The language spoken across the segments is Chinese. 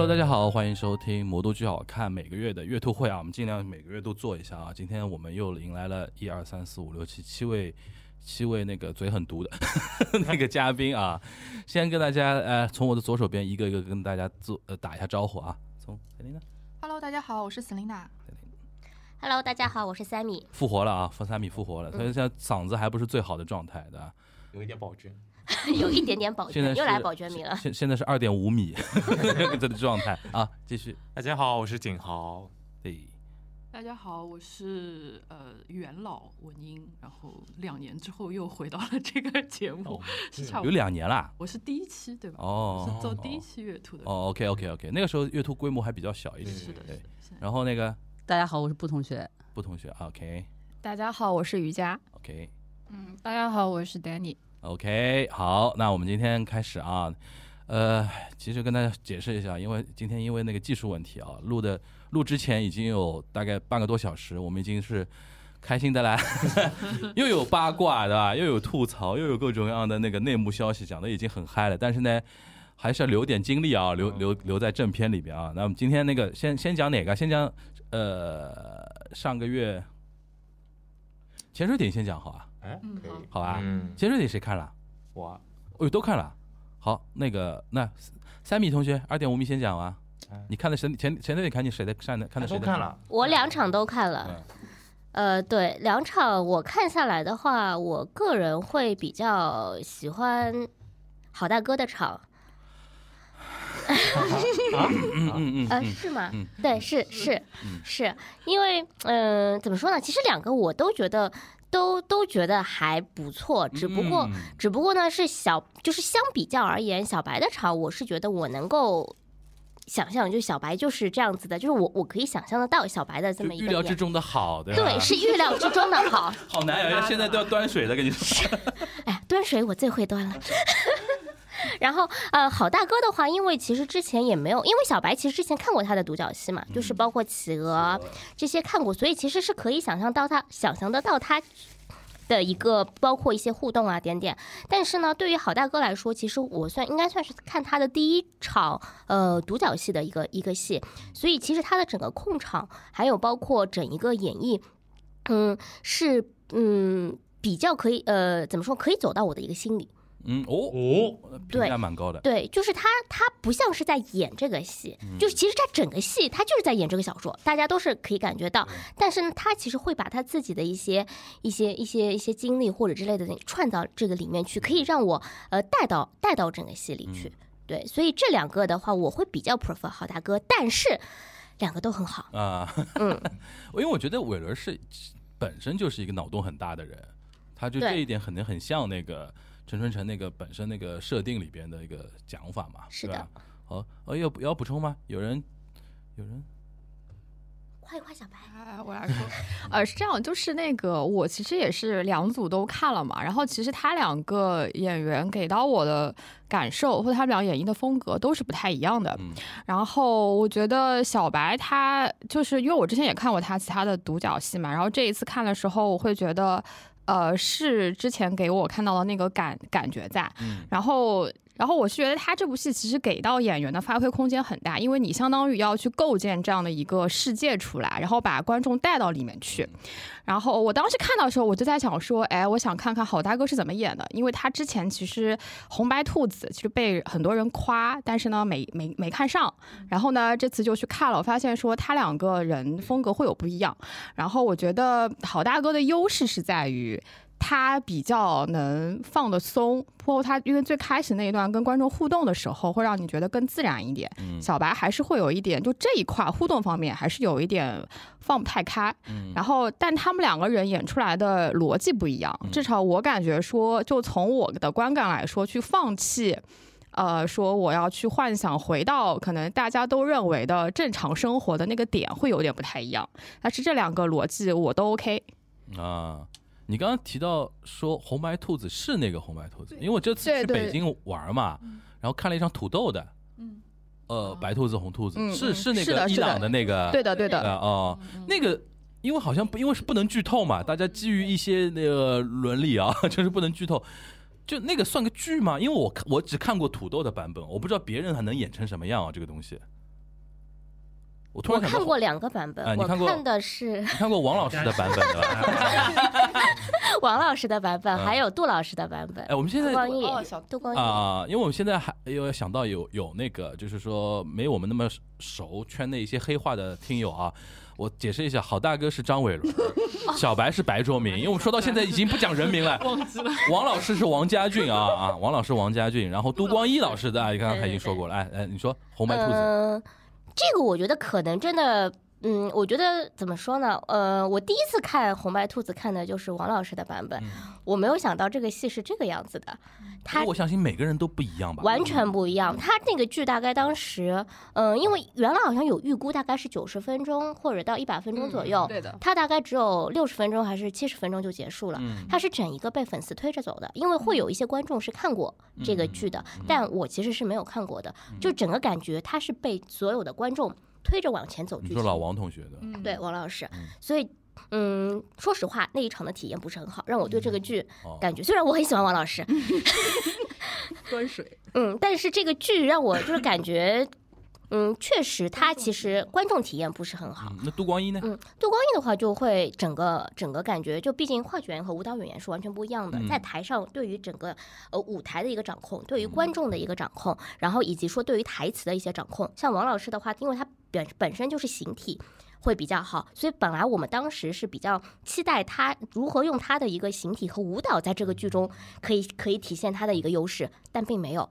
Hello，大家好，欢迎收听《魔都剧好看》每个月的月兔会啊，我们尽量每个月都做一下啊。今天我们又迎来了一二三四五六七七位七位那个嘴很毒的 那个嘉宾啊。先跟大家呃，从我的左手边一个一个跟大家做呃打一下招呼啊。从谁呢？Hello，大家好，我是 Selina。Hello，大家好，我是 Sammy。复活了啊，冯三米复活了，他现在嗓子还不是最好的状态的，有一点保真。有一点点保现在是全，又来保全米了。现现在是二点五米 这个状态啊。继续，大家好，我是景豪。对，大家好，我是呃元老文英，然后两年之后又回到了这个节目，是差不有。两年啦。我是第一期对吧？哦是做第一期月兔的。哦，OK OK OK，那个时候月兔规模还比较小一点。是的，对是的。然后那个大家好，我是布同学。布同学，OK 大家好，我是瑜伽。OK 嗯，大家好，我是 Danny。OK，好，那我们今天开始啊。呃，其实跟大家解释一下，因为今天因为那个技术问题啊，录的录之前已经有大概半个多小时，我们已经是开心的来，又有八卦对吧？又有吐槽，又有各种各样的那个内幕消息，讲的已经很嗨了。但是呢，还是要留点精力啊，留留留在正片里边啊。那我们今天那个先先讲哪个？先讲呃上个月潜水艇先讲好啊，哎，嗯可以，好吧？嗯，潜水艇谁看了？我哦呦，都看了。好，那个那三米同学，二点五米先讲啊哎。你看的谁前前头你看你谁的看的看的谁的？都看了。我两场都看了。嗯呃，对，两场我看下来的话，我个人会比较喜欢好大哥的场。嗯嗯嗯呃，嗯是吗？嗯对，是是嗯是，因为嗯、呃怎么说呢？其实两个我都觉得都都觉得还不错，只不过、嗯只不过呢是小，就是相比较而言，小白的潮我是觉得我能够想象，就小白就是这样子的，就是我我可以想象得到小白的这么一个预。料之中的好，的？对，是预料之中的好。好难呀！现在都要端水了，跟你说。哎，端水我最会端了。然后呃，好大哥的话，因为其实之前也没有，因为小白其实之前看过他的独角戏嘛，就是包括企鹅这些看过，所以其实是可以想象到他想象得到他。的一个包括一些互动啊点点，但是呢，对于好大哥来说，其实我算应该算是看他的第一场呃独角戏的一个一个戏，所以其实他的整个控场还有包括整一个演绎，嗯，是嗯比较可以呃怎么说可以走到我的一个心里。嗯哦，哦，评价蛮高的。对，就是他，他不像是在演这个戏，就是其实他整个戏他就是在演这个小说，大家都是可以感觉到。但是呢，他其实会把他自己的一些、一些、一些、一些经历或者之类的串到这个里面去，可以让我呃带到带到整个戏里去。对，所以这两个的话，我会比较 prefer 好大哥，但是两个都很好。啊，嗯，因为我觉得伟伦是本身就是一个脑洞很大的人，他就这一点可能很像那个陈春成那个本身那个设定里边的一个讲法嘛，是吧的。好，哦，要要补充吗？有人，有人，夸一夸小白，哎，我来说，呃，是这样，就是那个我其实也是两组都看了嘛，然后其实他两个演员给到我的感受或者他们俩演绎的风格都是不太一样的。嗯然后我觉得小白他就是因为我之前也看过他其他的独角戏嘛，然后这一次看的时候，我会觉得，呃，是之前给我看到的那个感感觉在，嗯然后。然后我是觉得他这部戏其实给到演员的发挥空间很大，因为你相当于要去构建这样的一个世界出来，然后把观众带到里面去。然后我当时看到的时候，我就在想说，哎，我想看看好大哥是怎么演的，因为他之前其实红白兔子其实被很多人夸，但是呢没没没看上。然后呢，这次就去看了，我发现说他两个人风格会有不一样。然后我觉得好大哥的优势是在于。他比较能放得松，包括他因为最开始那一段跟观众互动的时候，会让你觉得更自然一点。嗯小白还是会有一点，就这一块互动方面还是有一点放不太开。嗯然后，但他们两个人演出来的逻辑不一样，嗯至少我感觉说，就从我的观感来说，去放弃。呃，说我要去幻想回到可能大家都认为的正常生活的那个点，会有点不太一样。但是这两个逻辑我都 OK。啊。你刚刚提到说红白兔子是那个红白兔子，因为我这次去北京玩嘛，然后看了一场土豆的，嗯，呃，白兔子红兔子是是嗯那个伊朗的那个，对的，对的。呃哦，那个因为好像不因为是不能剧透嘛，大家基于一些那个伦理啊，就是不能剧透。就那个算个剧吗？因为我看我只看过土豆的版本，我不知道别人还能演成什么样啊。这个东西，我我突然看过两个版本，我啊你看过看的是你看过王老师的版本对吧？王老师的版本，嗯还有杜老师的版本哎，。我们现在杜光义哦小，杜光义，啊，因为我们现在还有想到有有那个，就是说没我们那么熟圈内一些黑话的听友啊，我解释一下，好大哥是张伟伦，小白是白卓明，因为我们说到现在已经不讲人名了，忘记了。王老师是王家俊啊啊，王老师王家俊，然后杜光义老师的，哎，刚刚他已经说过了，哎哎，你说红白兔子，嗯，这个我觉得可能真的，嗯，我觉得怎么说呢？呃，我第一次看红白兔子看的就是王老师的版本，嗯我没有想到这个戏是这个样子的，他我相信每个人都不一样吧，完全不一样。他那个剧大概当时，嗯、因为原来好像有预估大概是九十分钟或者到一百分钟左右，对的，他大概只有六十分钟还是七十分钟就结束了。嗯它是整一个被粉丝推着走的，因为会有一些观众是看过这个剧的，但我其实是没有看过的。就整个感觉，他是被所有的观众推着往前走剧情。你说老王同学的，嗯对王老师嗯，所以。嗯，说实话，那一场的体验不是很好，让我对这个剧哦感觉，虽然我很喜欢王老师，端水，嗯，但是这个剧让我就是感觉，嗯，确实他其实观众体验不是很好。嗯那杜光一呢？嗯，杜光义的话就会整个整个感觉，就毕竟话剧演员和舞蹈演员是完全不一样的，嗯在台上对于整个呃舞台的一个掌控，对于观众的一个掌控，然后以及说对于台词的一些掌控。像王老师的话，因为他本本身就是形体。会比较好，所以本来我们当时是比较期待他如何用他的一个形体和舞蹈在这个剧中可以可以体现他的一个优势，但并没有。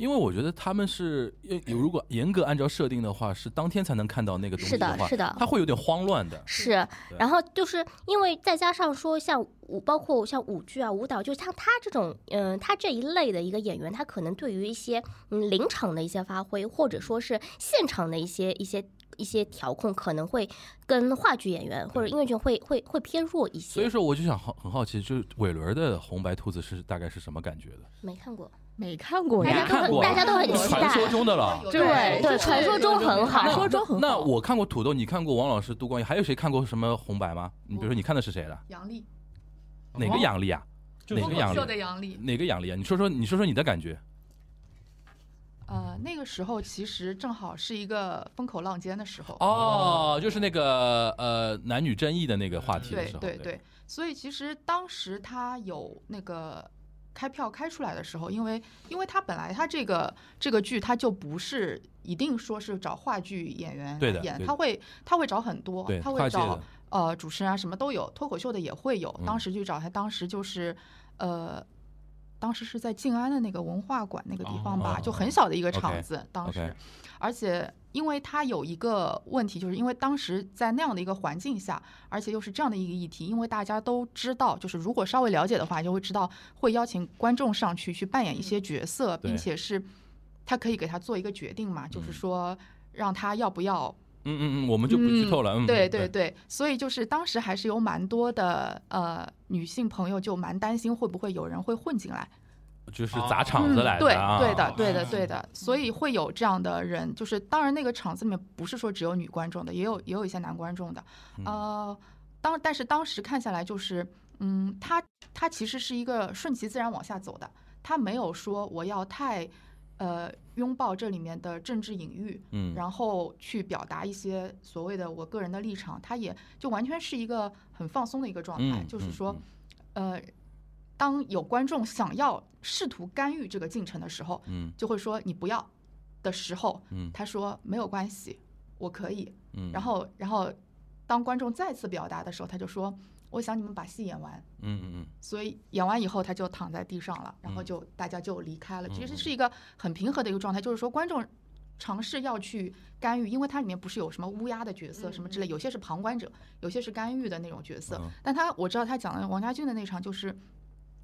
因为我觉得他们是，有如果严格按照设定的话，是当天才能看到那个东西是的话，是的他会有点慌乱的。是，然后就是因为再加上说像舞，包括像舞剧啊、舞蹈，就像他这种，嗯、他这一类的一个演员，他可能对于一些嗯临场的一些发挥，或者说是现场的一些一些一些调控，可能会跟话剧演员或者音乐剧会会会偏弱一些。所以说，我就想好很好奇，就是伟伦的红白兔子是大概是什么感觉的？没看过，没看过呀大家都，很看过大家都很期传说。中的了。对对，传说中很好。传说中很好那我看过土豆，你看过王老师、杜光义，还有谁看过什么红白吗？你比如说，你看的是谁的？杨丽，哪个杨丽啊？就哪个杨秀的丽？哪个杨丽啊？你说说，你说说你的感觉。呃，那个时候其实正好是一个风口浪尖的时候。哦，就是那个呃男女争议的那个话题的时候。对对对，所以其实当时他有那个开票开出来的时候，因为因为他本来他这个这个剧他就不是一定说是找话剧演员演，他会他会找很多，他会找呃主持人啊什么都有，脱口秀的也会有。嗯当时去找他，当时就是呃。当时是在静安的那个文化馆那个地方吧，哦就很小的一个场子。当时而且因为它有一个问题，就是因为当时在那样的一个环境下，而且又是这样的一个议题，因为大家都知道，就是如果稍微了解的话，就会知道会邀请观众上去去扮演一些角色，对。并且是他可以给他做一个决定嘛，就是嗯。说让他要不要嗯嗯嗯，我们就不剧透了。嗯，对对对。对，所以就是当时还是有蛮多的呃女性朋友就蛮担心会不会有人会混进来，就是砸场子来的对啊。对的对的对的，所以会有这样的人，就是当然那个场子里面不是说只有女观众的，也有也有一些男观众的，嗯。呃，当但是当时看下来就是，嗯，他他其实是一个顺其自然往下走的，他没有说我要太。呃，拥抱这里面的政治隐喻，嗯，然后去表达一些所谓的我个人的立场，他也就完全是一个很放松的一个状态，就是说嗯，呃，当有观众想要试图干预这个进程的时候，嗯就会说你不要的时候，嗯他说没有关系，我可以。嗯，然后，然后当观众再次表达的时候，他就说我想你们把戏演完。嗯嗯嗯所以演完以后，他就躺在地上了，然后嗯就大家就离开了。其实是一个很平和的一个状态，就是说观众尝试要去干预，因为它里面不是有什么乌鸦的角色什么之类，有些是旁观者，有些是干预的那种角色嗯。但他我知道他讲的王家俊的那场，就是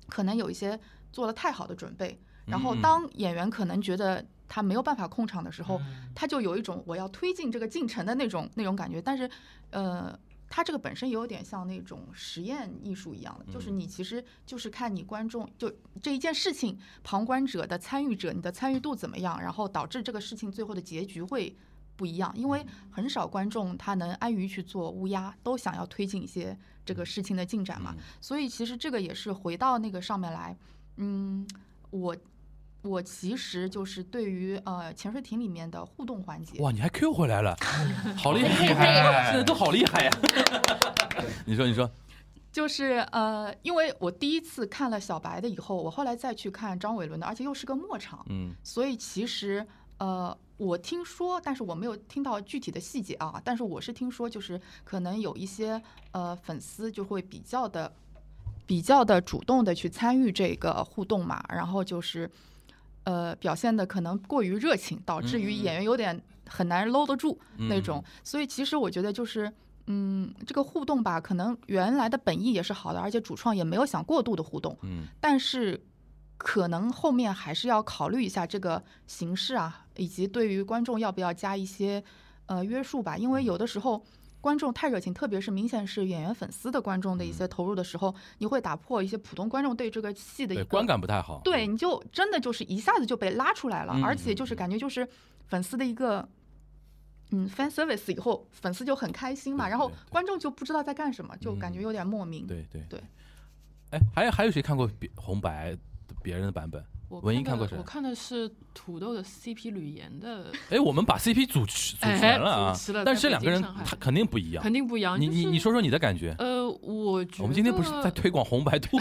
可能有一些做了太好的准备，然后当演员可能觉得他没有办法控场的时候，嗯他就有一种我要推进这个进程的那种那种感觉。但是，呃，他这个本身也有点像那种实验艺术一样的，就是嗯你其实就是看你观众就这一件事情，旁观者的参与者，你的参与度怎么样，然后导致这个事情最后的结局会。不一样，因为很少观众他能安于去做乌鸦，都想要推进一些这个事情的进展嘛。嗯所以其实这个也是回到那个上面来，嗯，我我其实就是对于呃潜水艇里面的互动环节，哇，你还 Q 回来了，好厉害，现在都好厉害呀！你说，你说，就是呃，因为我第一次看了小白的以后，我后来再去看张伟伦的，而且又是个末场，嗯所以其实呃，我听说，但是我没有听到具体的细节啊，但是我是听说，就是可能有一些呃粉丝就会比较的比较的主动的去参与这个互动嘛，然后就是呃表现的可能过于热情，导致于演员有点很难搂得住嗯那种，所以其实我觉得就是。嗯，这个互动吧，可能原来的本意也是好的，而且主创也没有想过度的互动，嗯。但是可能后面还是要考虑一下这个形式啊，以及对于观众要不要加一些呃约束吧，因为有的时候。观众太热情，特别是明显是演员粉丝的观众的一些投入的时候，你会打破一些普通观众对这个戏的一个对观感不太好。对，你就真的就是一下子就被拉出来了，嗯而且就是感觉就是粉丝的一个。嗯，fan service 以后粉丝就很开心嘛，然后观众就不知道在干什么，就感觉嗯有点莫名。对对对。哎，还有还有谁看过别红白别人的版本？我文英看过谁我看的是土豆的 CP 吕岩的，哎，我们把 CP 组组哎全了啊了，但是这两个人他肯定不一样。肯定不一样。你就是你你说说你的感觉？呃，我觉得我们今天不是在推广红白兔，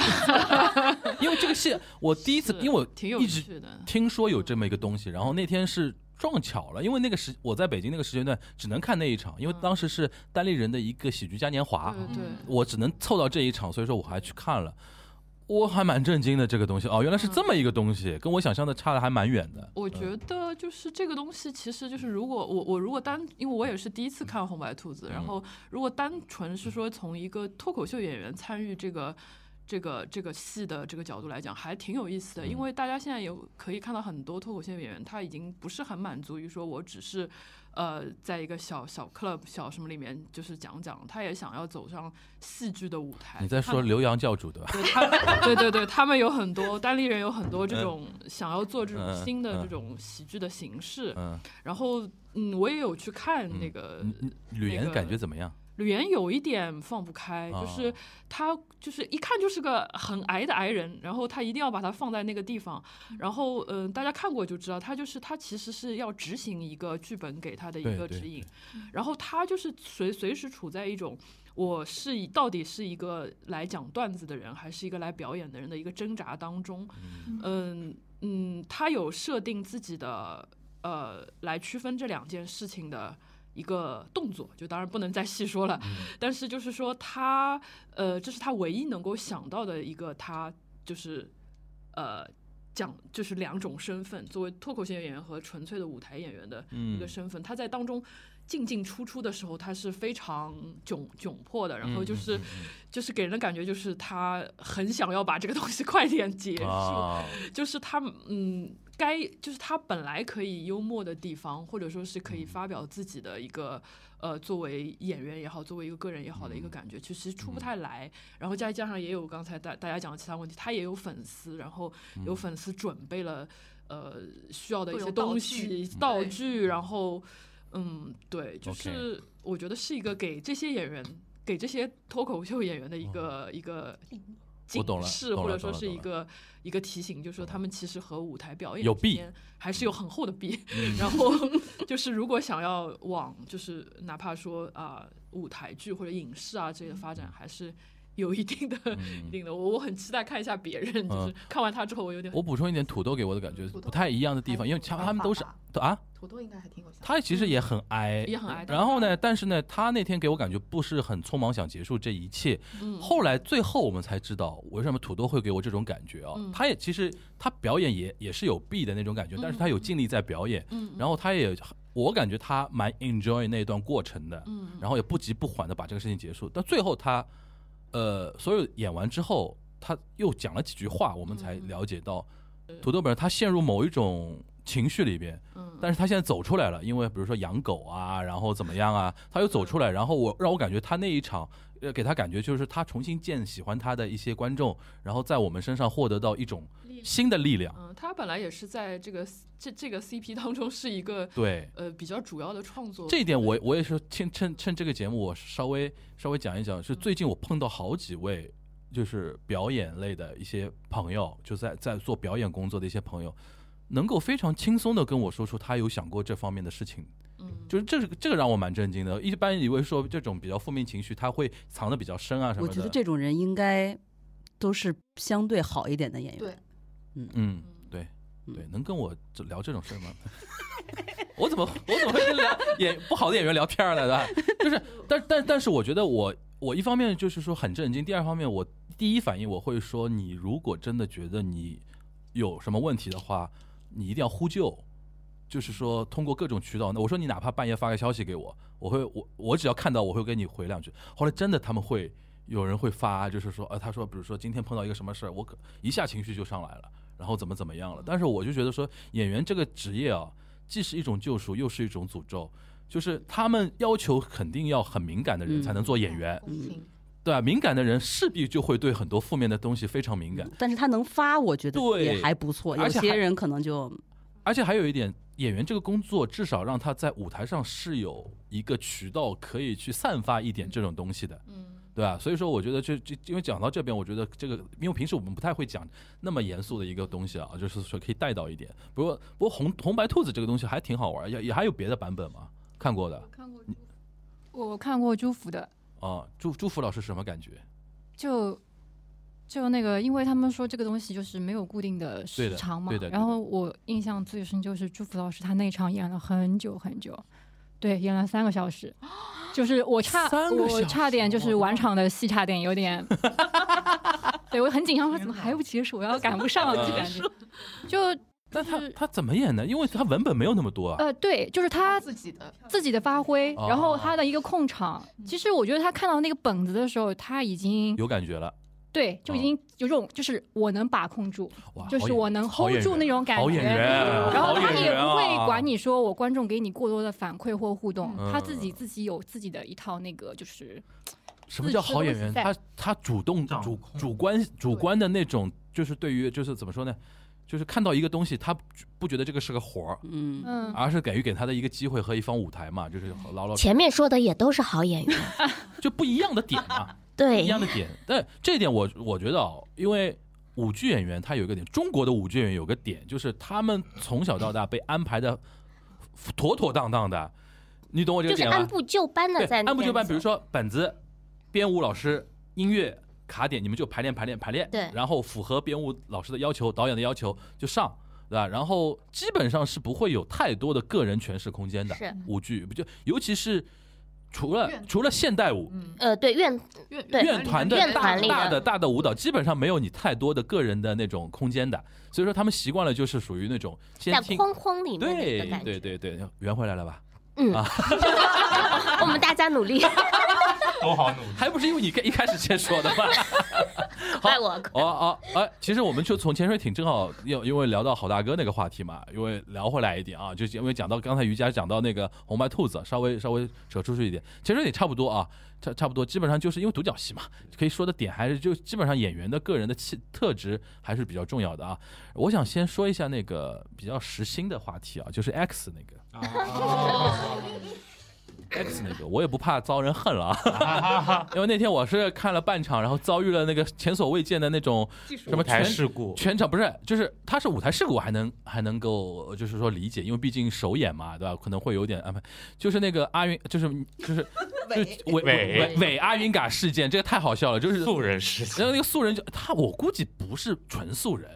因为这个戏我第一次，因为我挺有一直趣的。听说有这么一个东西，然后那天是撞巧了，因为那个时我在北京那个时间段只能看那一场，因为嗯当时是单立人的一个喜剧嘉年华，对我只能凑到这一场，所以说我还去看了。我还蛮震惊的，这个东西哦，原来是这么一个东西，跟我想象的差的还蛮远的。我觉得就是这个东西，其实就是如果我我如果单，因为我也是第一次看红白兔子，然后如果单纯是说从一个脱口秀演员参与这个。这个这个戏的这个角度来讲，还挺有意思的，因为大家现在有可以看到很多脱口秀演员，他已经不是很满足于说我只是，呃，在一个小小 club 小什么里面就是讲讲，他也想要走上戏剧的舞台。你在说刘洋教主对吧？对他，对对对，他们有很多单立人有很多这种想要做这种新的这种喜剧的形式，嗯，然后嗯，我也有去看那嗯个嗯嗯吕岩那个感觉怎么样？吕岩有一点放不开，就是啊他就是一看就是个很矮的矮人，然后他一定要把他放在那个地方，然后嗯、呃大家看过就知道，他就是他其实是要执行一个剧本给他的一个指引，然后他就是随随时处在一种。我是以到底是一个来讲段子的人，还是一个来表演的人的一个挣扎当中，嗯嗯，他有设定自己的呃来区分这两件事情的一个动作，就当然不能再细说了，但是就是说他呃，这是他唯一能够想到的一个他就是呃。讲就是两种身份，作为脱口秀演员和纯粹的舞台演员的一个嗯身份，他在当中进进出出的时候，他是非常窘窘迫的，然后就是、嗯就是给人的感觉就是他很想要把这个东西快点结束，啊，就是他嗯，该就是他本来可以幽默的地方，或者说是可以发表自己的一个呃，作为演员也好，作为一个个人也好的一个感觉，其实出不太来。然后再加上也有刚才大大家讲的其他问题，他也有粉丝，然后有粉丝准备了呃需要的一些东西道具，然后嗯，对，就是我觉得是一个给这些演员。给这些脱口秀演员的一个、一个警我懂了示，或者说是一个一个提醒，就是说他们其实和舞台表演有壁还是有很厚的壁。嗯。然后就是如果想要往就是哪怕说啊、舞台剧或者影视啊这些的发展，还是 有一定的、一定的。我我很期待看一下别人，就是嗯看完他之后，我有点我补充一点，土豆给我的感觉不太一样的地方，因为他他们都是啊，土豆应该还挺有想。他其实也很矮，也很矮然后呢，但是呢，他那天给我感觉不是很匆忙想结束这一切。嗯后来最后我们才知道为什么土豆会给我这种感觉啊、嗯他也其实他表演也也是有弊的那种感觉，但是他有尽力在表演，嗯然后他也我感觉他蛮 enjoy 那段过程的，嗯然后也不急不缓的把这个事情结束。但最后他呃所有演完之后，他又讲了几句话，我们才嗯了解到土豆本人他陷入某一种情绪里边。嗯但是他现在走出来了，因为比如说养狗啊，然后怎么样啊，他又走出来，然后我让我感觉他那一场，呃，给他感觉就是他重新见喜欢他的一些观众，然后在我们身上获得到一种新的力量。嗯，他本来也是在这个这这个 CP 当中是一个对呃比较主要的创作。这一点我，我也是趁趁趁这个节目，我稍微稍微讲一讲，是最近我碰到好几位就是表演类的一些朋友，就在在做表演工作的一些朋友，能够非常轻松的跟我说出他有想过这方面的事情，嗯，就是这是这个让我蛮震惊的。一般以为说这种比较负面情绪他会藏的比较深啊什么的。我觉得这种人应该都是相对好一点的演员。对嗯，对嗯对，能跟我这聊这种事吗？我怎么我怎么会跟聊演不好的演员聊天来的？就是，但但但是我觉得我我一方面就是说很震惊，第二方面我第一反应我会说，你如果真的觉得你有什么问题的话，你一定要呼救。就是说，通过各种渠道，那我说你哪怕半夜发个消息给我，我会我我只要看到，我会跟你回两句。后来真的他们会有人会发，就是说，呃，他说，比如说今天碰到一个什么事儿，我可一下情绪就上来了，然后怎么怎么样了。但是我就觉得说，演员这个职业啊，既是一种救赎，又是一种诅咒。就是他们要求肯定要很敏感的人嗯才能做演员，共情对啊、敏感的人势必就会对很多负面的东西非常敏感。但是他能发，我觉得也还不错。有些人可能就而且还有一点，演员这个工作至少让他在舞台上是有一个渠道可以去散发一点这种东西的，嗯，对吧？所以说，我觉得这这，因为讲到这边，我觉得这个，因为平时我们不太会讲那么严肃的一个东西啊，就是说可以带到一点。不过，不过红红白兔子这个东西还挺好玩，也也还有别的版本吗？看过的看过，我看过朱福的，啊，祝祝福老师什么感觉？就就那个，因为他们说这个东西就是没有固定的时长嘛对的对，的。然后我印象最深就是祝福老师他那场演了很久很久，对，演了三个小时，就是我差我三个小时差点就是晚场的戏差点有点，对我很紧张，说怎么还不结束，我要赶不上了，就感觉就但他是他怎么演呢？因为他文本没有那么多啊。呃对，就是他自己的自己的发挥，哦然后他的一个控场，其实我觉得他看到那个本子的时候，他已经有感觉了，对，就已经有种就是我能把控住，就是我能 hold 住那种感好演觉。员，然后他也不会管你说我观众给你过多的反馈或互动，嗯他自己自己有自己的一套那个就是什么叫好演员？他他主动主主观主观的那种，就是对于就是怎么说呢？就是看到一个东西，他不不觉得这个是个活儿，嗯，嗯而是给予给他的一个机会和一方舞台嘛，就是牢牢前面说的也都是好演员，就不一样的点嘛，对一，样的点。但这一点我我觉得啊，因为舞剧演员他有一个点，中国的舞剧演员有个点，就是他们从小到大被安排的妥妥当当的，你懂我这个点吗？就是按部就班的对，在按部就班。比如说本子、编舞老师、音乐卡点，你们就排练、排练、排练。对然后符合编舞老师的要求、导演的要求就上，对吧？然后基本上是不会有太多的个人诠释空间的。是舞剧不就，尤其是除了除了现代舞。嗯呃，对院院院团的院大的大的大的舞蹈，基本上没有你太多的个人的那种空间的，所以说他们习惯了就是属于那种先在听，框框里面对。对对对，圆回来了吧？嗯，啊 我们大家努力，都好努力。还不是因为你一开始先说的吗？好怪我。哦哦，哎，其实我们就从潜水艇正好因因为聊到好大哥那个话题嘛，因为聊回来一点啊，就因为讲到刚才瑜伽讲到那个红白兔子，稍微稍微扯出去一点，潜水艇差不多啊，差差不多，基本上就是因为独角戏嘛，可以说的点还是就基本上演员的个人的气特质还是比较重要的啊。我想先说一下那个比较实心的话题啊，就是 X 那个。X 那个，我也不怕遭人恨了啊，因为那天我是看了半场，然后遭遇了那个前所未见的那种什么台全事故，全场不是，就是他是舞台事故，还能还能够就是说理解，因为毕竟首演嘛，对吧？可能会有点安排。就是那个阿云，就是就是 就是韦韦韦韦阿云嘎事件，这个太好笑了，就是素人事件。然后那个素人就他，我估计不是纯素人，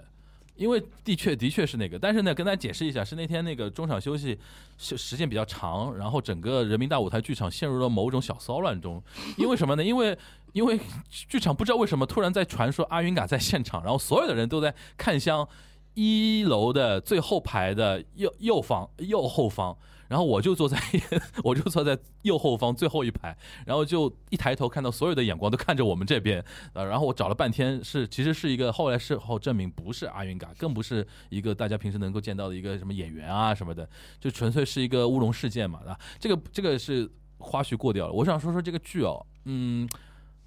因为的确的确是那个，但是呢，跟大家解释一下，是那天那个中场休息时时间比较长，然后整个人民大舞台剧场陷入了某种小骚乱中，因为什么呢？因为因为剧场不知道为什么突然在传说阿云嘎在现场，然后所有的人都在看向一楼的最后排的右右方右后方。然后我就坐在，我就坐在右后方最后一排，然后就一抬头看到所有的眼光都看着我们这边，呃，然后我找了半天是其实是一个，后来事后证明不是阿云嘎，更不是一个大家平时能够见到的一个什么演员啊什么的，就纯粹是一个乌龙事件嘛，啊，这个这个是花絮过掉了。我想说说这个剧哦，嗯，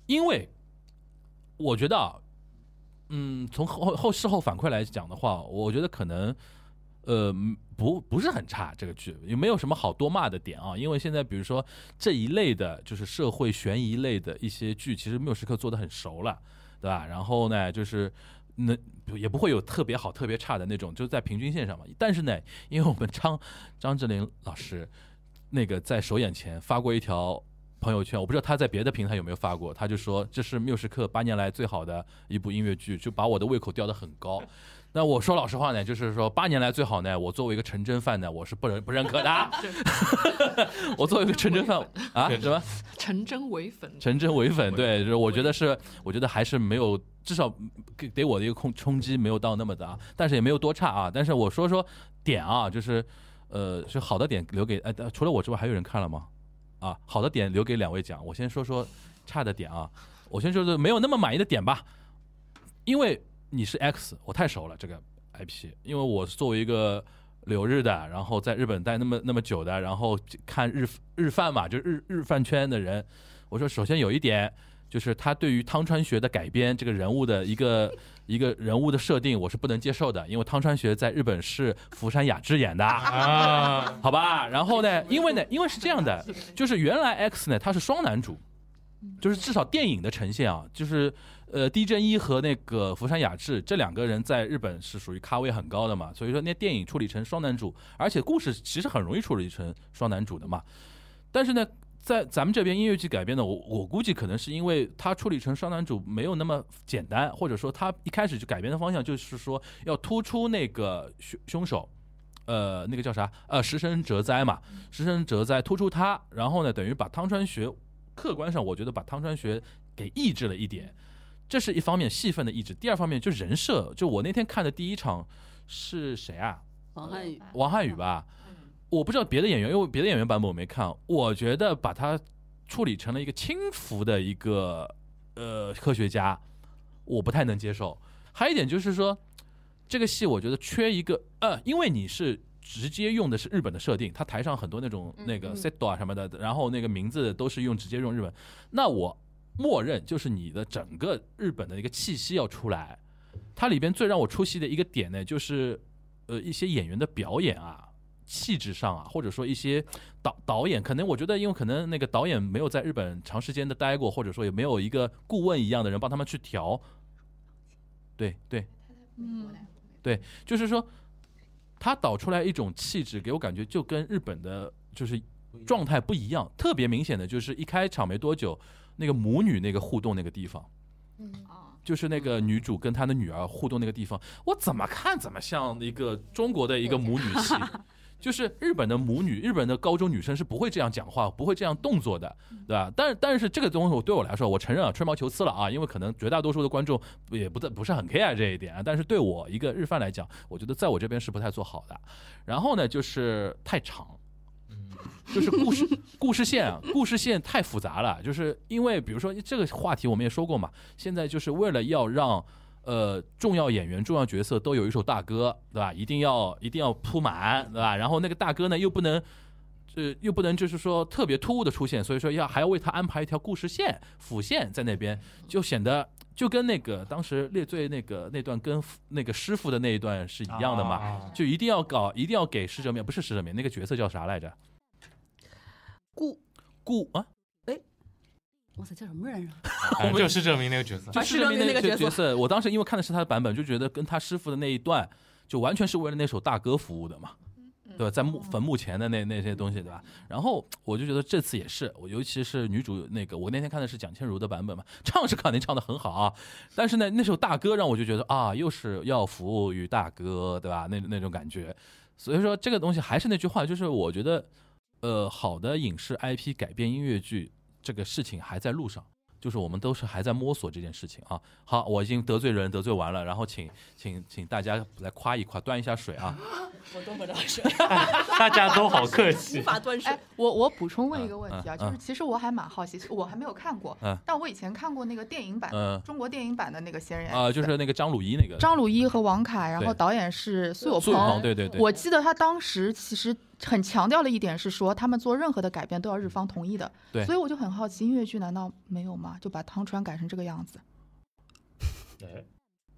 因为我觉得啊，嗯，从后后事后反馈来讲的话，我觉得可能。呃，不不是很差，这个剧也没有什么好多骂的点啊。因为现在比如说这一类的，就是社会悬疑类的一些剧，其实缪时刻做的很熟了，对吧？然后呢，就是那也不会有特别好、特别差的那种，就是在平均线上嘛。但是呢，因为我们张张智霖老师那个在首演前发过一条朋友圈，我不知道他在别的平台有没有发过，他就说这是缪时刻八年来最好的一部音乐剧，就把我的胃口吊得很高。那我说老实话呢，就是说八年来最好呢，我作为一个陈真犯呢，我是不认不认可的。我作为一个陈真犯啊，什么？陈真伪粉，陈真伪粉，对，就是我觉得是，我觉得还是没有，至少给给我的一个冲冲击没有到那么大，但是也没有多差啊。但是我说说点啊，就是呃，是好的点留给呃，除了我之外还有人看了吗？啊，好的点留给两位讲，我先说说差的点啊，我先说说没有那么满意的点吧，因为你是 X，我太熟了这个 IP，因为我作为一个留日的，然后在日本待那么那么久的，然后看日日饭嘛，就是日日饭圈的人，我说首先有一点就是他对于汤川学的改编这个人物的一个 一个人物的设定，我是不能接受的，因为汤川学在日本是福山雅治演的，啊，好吧？然后呢，因为呢，因为是这样的，就是原来 X 呢他是双男主，就是至少电影的呈现啊，就是呃低真一和那个福山雅治这两个人在日本是属于咖位很高的嘛，所以说那电影处理成双男主，而且故事其实很容易处理成双男主的嘛。但是呢，在咱们这边音乐剧改编的，我我估计可能是因为他处理成双男主没有那么简单，或者说他一开始就改编的方向就是说要突出那个凶凶手。呃，那个叫啥？呃，石神哲哉嘛，石神哲哉突出他，然后呢，等于把汤川学，客观上我觉得把汤川学给抑制了一点，这是一方面戏份的意志。第二方面就人设，就我那天看的第一场是谁啊？王汉宇王汉宇吧，我不知道别的演员，因为别的演员版本我没看，我觉得把他处理成了一个轻浮的一个呃科学家，我不太能接受。还有一点就是说，这个戏我觉得缺一个呃，因为你是直接用的是日本的设定，他台上很多那种那个 set 啊什么的，然后那个名字都是用直接用日本，那我默认就是你的整个日本的一个气息要出来。它里边最让我出戏的一个点呢，就是呃一些演员的表演啊，气质上啊，或者说一些导导演，可能我觉得因为可能那个导演没有在日本长时间的待过，或者说也没有一个顾问一样的人帮他们去调。对对，嗯，就是说他导出来一种气质，给我感觉就跟日本的就是状态不一样。特别明显的就是一开场没多久，那个母女那个互动那个地方，啊，就是那个女主跟她的女儿互动那个地方，我怎么看怎么像一个中国的一个母女戏，就是日本的母女，日本的高中女生是不会这样讲话，不会这样动作的，对吧？但但是这个东西我对我来说，我承认啊，吹毛求疵了啊，因为可能绝大多数的观众也不在不是很 care 这一点啊，但是对我一个日饭来讲，我觉得在我这边是不太做好的。然后呢，就是太长。就是故事故事线啊，故事线太复杂了。就是因为比如说这个话题我们也说过嘛，现在就是为了要让呃重要演员、重要角色都有一首大歌，对吧？一定要一定要铺满，对吧？然后那个大哥呢又不能。呃，又不能就是说特别突兀的出现，所以说要还要为他安排一条故事线辅线在那边，就显得就跟那个当时列罪那个那段跟那个师傅的那一段是一样的嘛，啊就一定要搞，一定要给施哲面，不是施哲面，那个角色叫啥来着？顾，顾啊，哎哇塞，叫什么人啊？反 正就是证明那个角色 就啊施哲明那个角色角色，我当时因为看的是他的版本，就觉得跟他师傅的那一段，就完全是为了那首大哥服务的嘛。对吧？在墓坟墓前的那那些东西，对吧？然后我就觉得这次也是，我尤其是女主那个，我那天看的是蒋倩茹的版本嘛，唱是肯定唱的很好啊，但是呢，那首大哥让我就觉得啊，又是要服务于大哥，对吧？那那种感觉，所以说这个东西还是那句话，就是我觉得，呃，好的影视 IP 改编音乐剧这个事情还在路上。就是我们都是还在摸索这件事情啊。好，我已经得罪人得罪完了，然后请请请大家来夸一夸，端一下水啊。我端不了水，大家都好客无气。法端水哎。，我我补充问一个问题啊，嗯嗯就是其实我还蛮好奇，我还没有看过嗯，但我以前看过那个电影版，嗯中国电影版的那个《闲人啊、就是那个张鲁一那个张鲁一和王凯，然后导演是苏有苏有，朋。对对对，我记得他当时其实很强调了一点是说，他们做任何的改变都要日方同意的。对所以我就很好奇，音乐剧难道没有吗？就把汤川改成这个样子？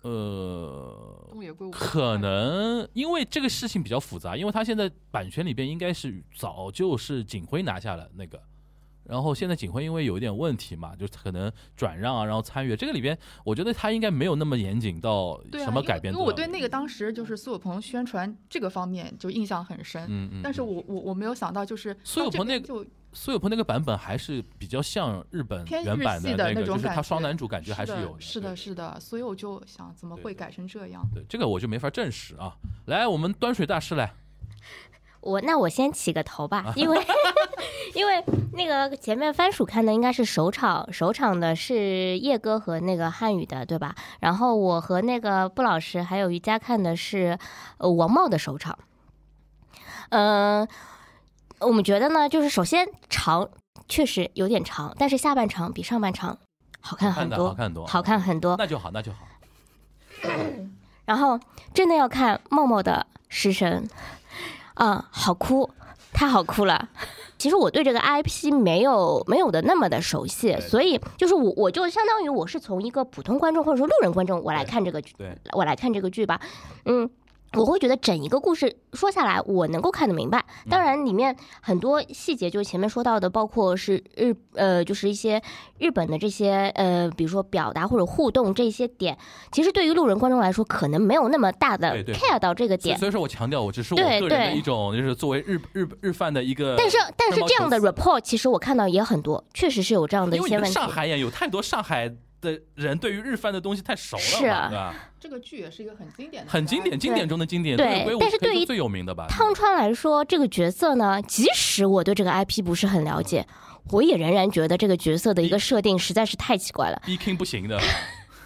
呃，东野圭吾可能因为这个事情比较复杂，因为他现在版权里边应该是早就是景辉拿下了那个然后现在锦辉因为有一点问题嘛，就是可能转让啊，然后参与这个里边，我觉得他应该没有那么严谨到什么改变因为我对那个当时就是苏有朋宣传这个方面就印象很深。嗯嗯，嗯但是我我我没有想到，就是苏有朋那个苏有朋那个版本还是比较像日本原版的那那个，就是他种感觉双男主感觉还是有的，是的，是的，所以我就想怎么会改成这样？对这个我就没法证实啊。来，我们端水大师来，我那我先起个头吧，因为因为那个前面番薯看的应该是首场，首场的是叶哥和那个汉语的，对吧？然后我和那个布老师还有瑜伽看的是呃王茂的首场。嗯、我们觉得呢，就是首先长确实有点长，但是下半场比上半场好看看很多，的好看很多，好看很多。那就好，那就好。然后真的要看茂茂的食神，啊、好哭，太好哭了。其实我对这个 IP 没有没有的那么的熟悉，所以就是我我就相当于我是从一个普通观众或者说路人观众我来看这个剧，我来看这个剧吧，嗯。我会觉得整一个故事说下来，我能够看得明白。当然，里面很多细节，就是前面说到的，包括是日呃，就是一些日本的这些呃，比如说表达或者互动这些点，其实对于路人观众来说，可能没有那么大的 care 到这个点。所以说我强调，我只是我对个人的对一种，就是作为日日日饭的一个。但是但是这样的 report 其实我看到也很多，确实是有这样的一些问题。上海演有太多上海的人对于日番的东西太熟了，是啊对吧？这个剧也是一个很经典的，很经典，经典中的经典。对但是对于最有名的吧？汤川来说，这个角色呢，即使我对这个 IP 不是很了解，我也仍然觉得这个角色的一个设定实在是太奇怪了，B King 不行的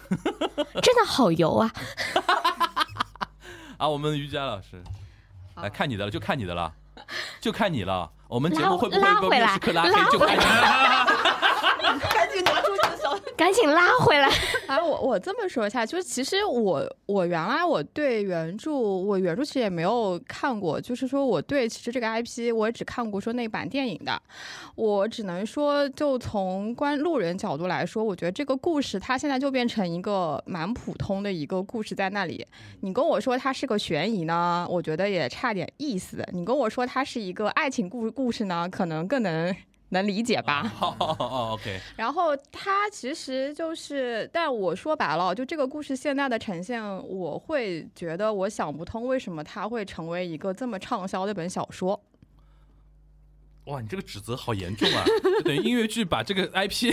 真的好油啊！啊！我们瑜伽老师来看你的了，就看你的了，就看你了。我们节目会不会被拉回来面试课拉黑？拉就看你了。赶紧拿出你的小赶紧拉回来。啊，我我这么说一下，就是其实我我原来我对原著，我原著其实也没有看过，就是说我对其实这个 IP 我也只看过说那版电影的，我只能说就从观路人角度来说，我觉得这个故事它现在就变成一个蛮普通的一个故事在那里。你跟我说它是个悬疑呢，我觉得也差点意思；你跟我说它是一个爱情故故事呢，可能更能能理解吧。好，OK 然后它其实就是，但我说白了，就这个故事现在的呈现，我会觉得我想不通为什么它会成为一个这么畅销的本小说。哇，你这个指责好严重啊！等于音乐剧把这个 IP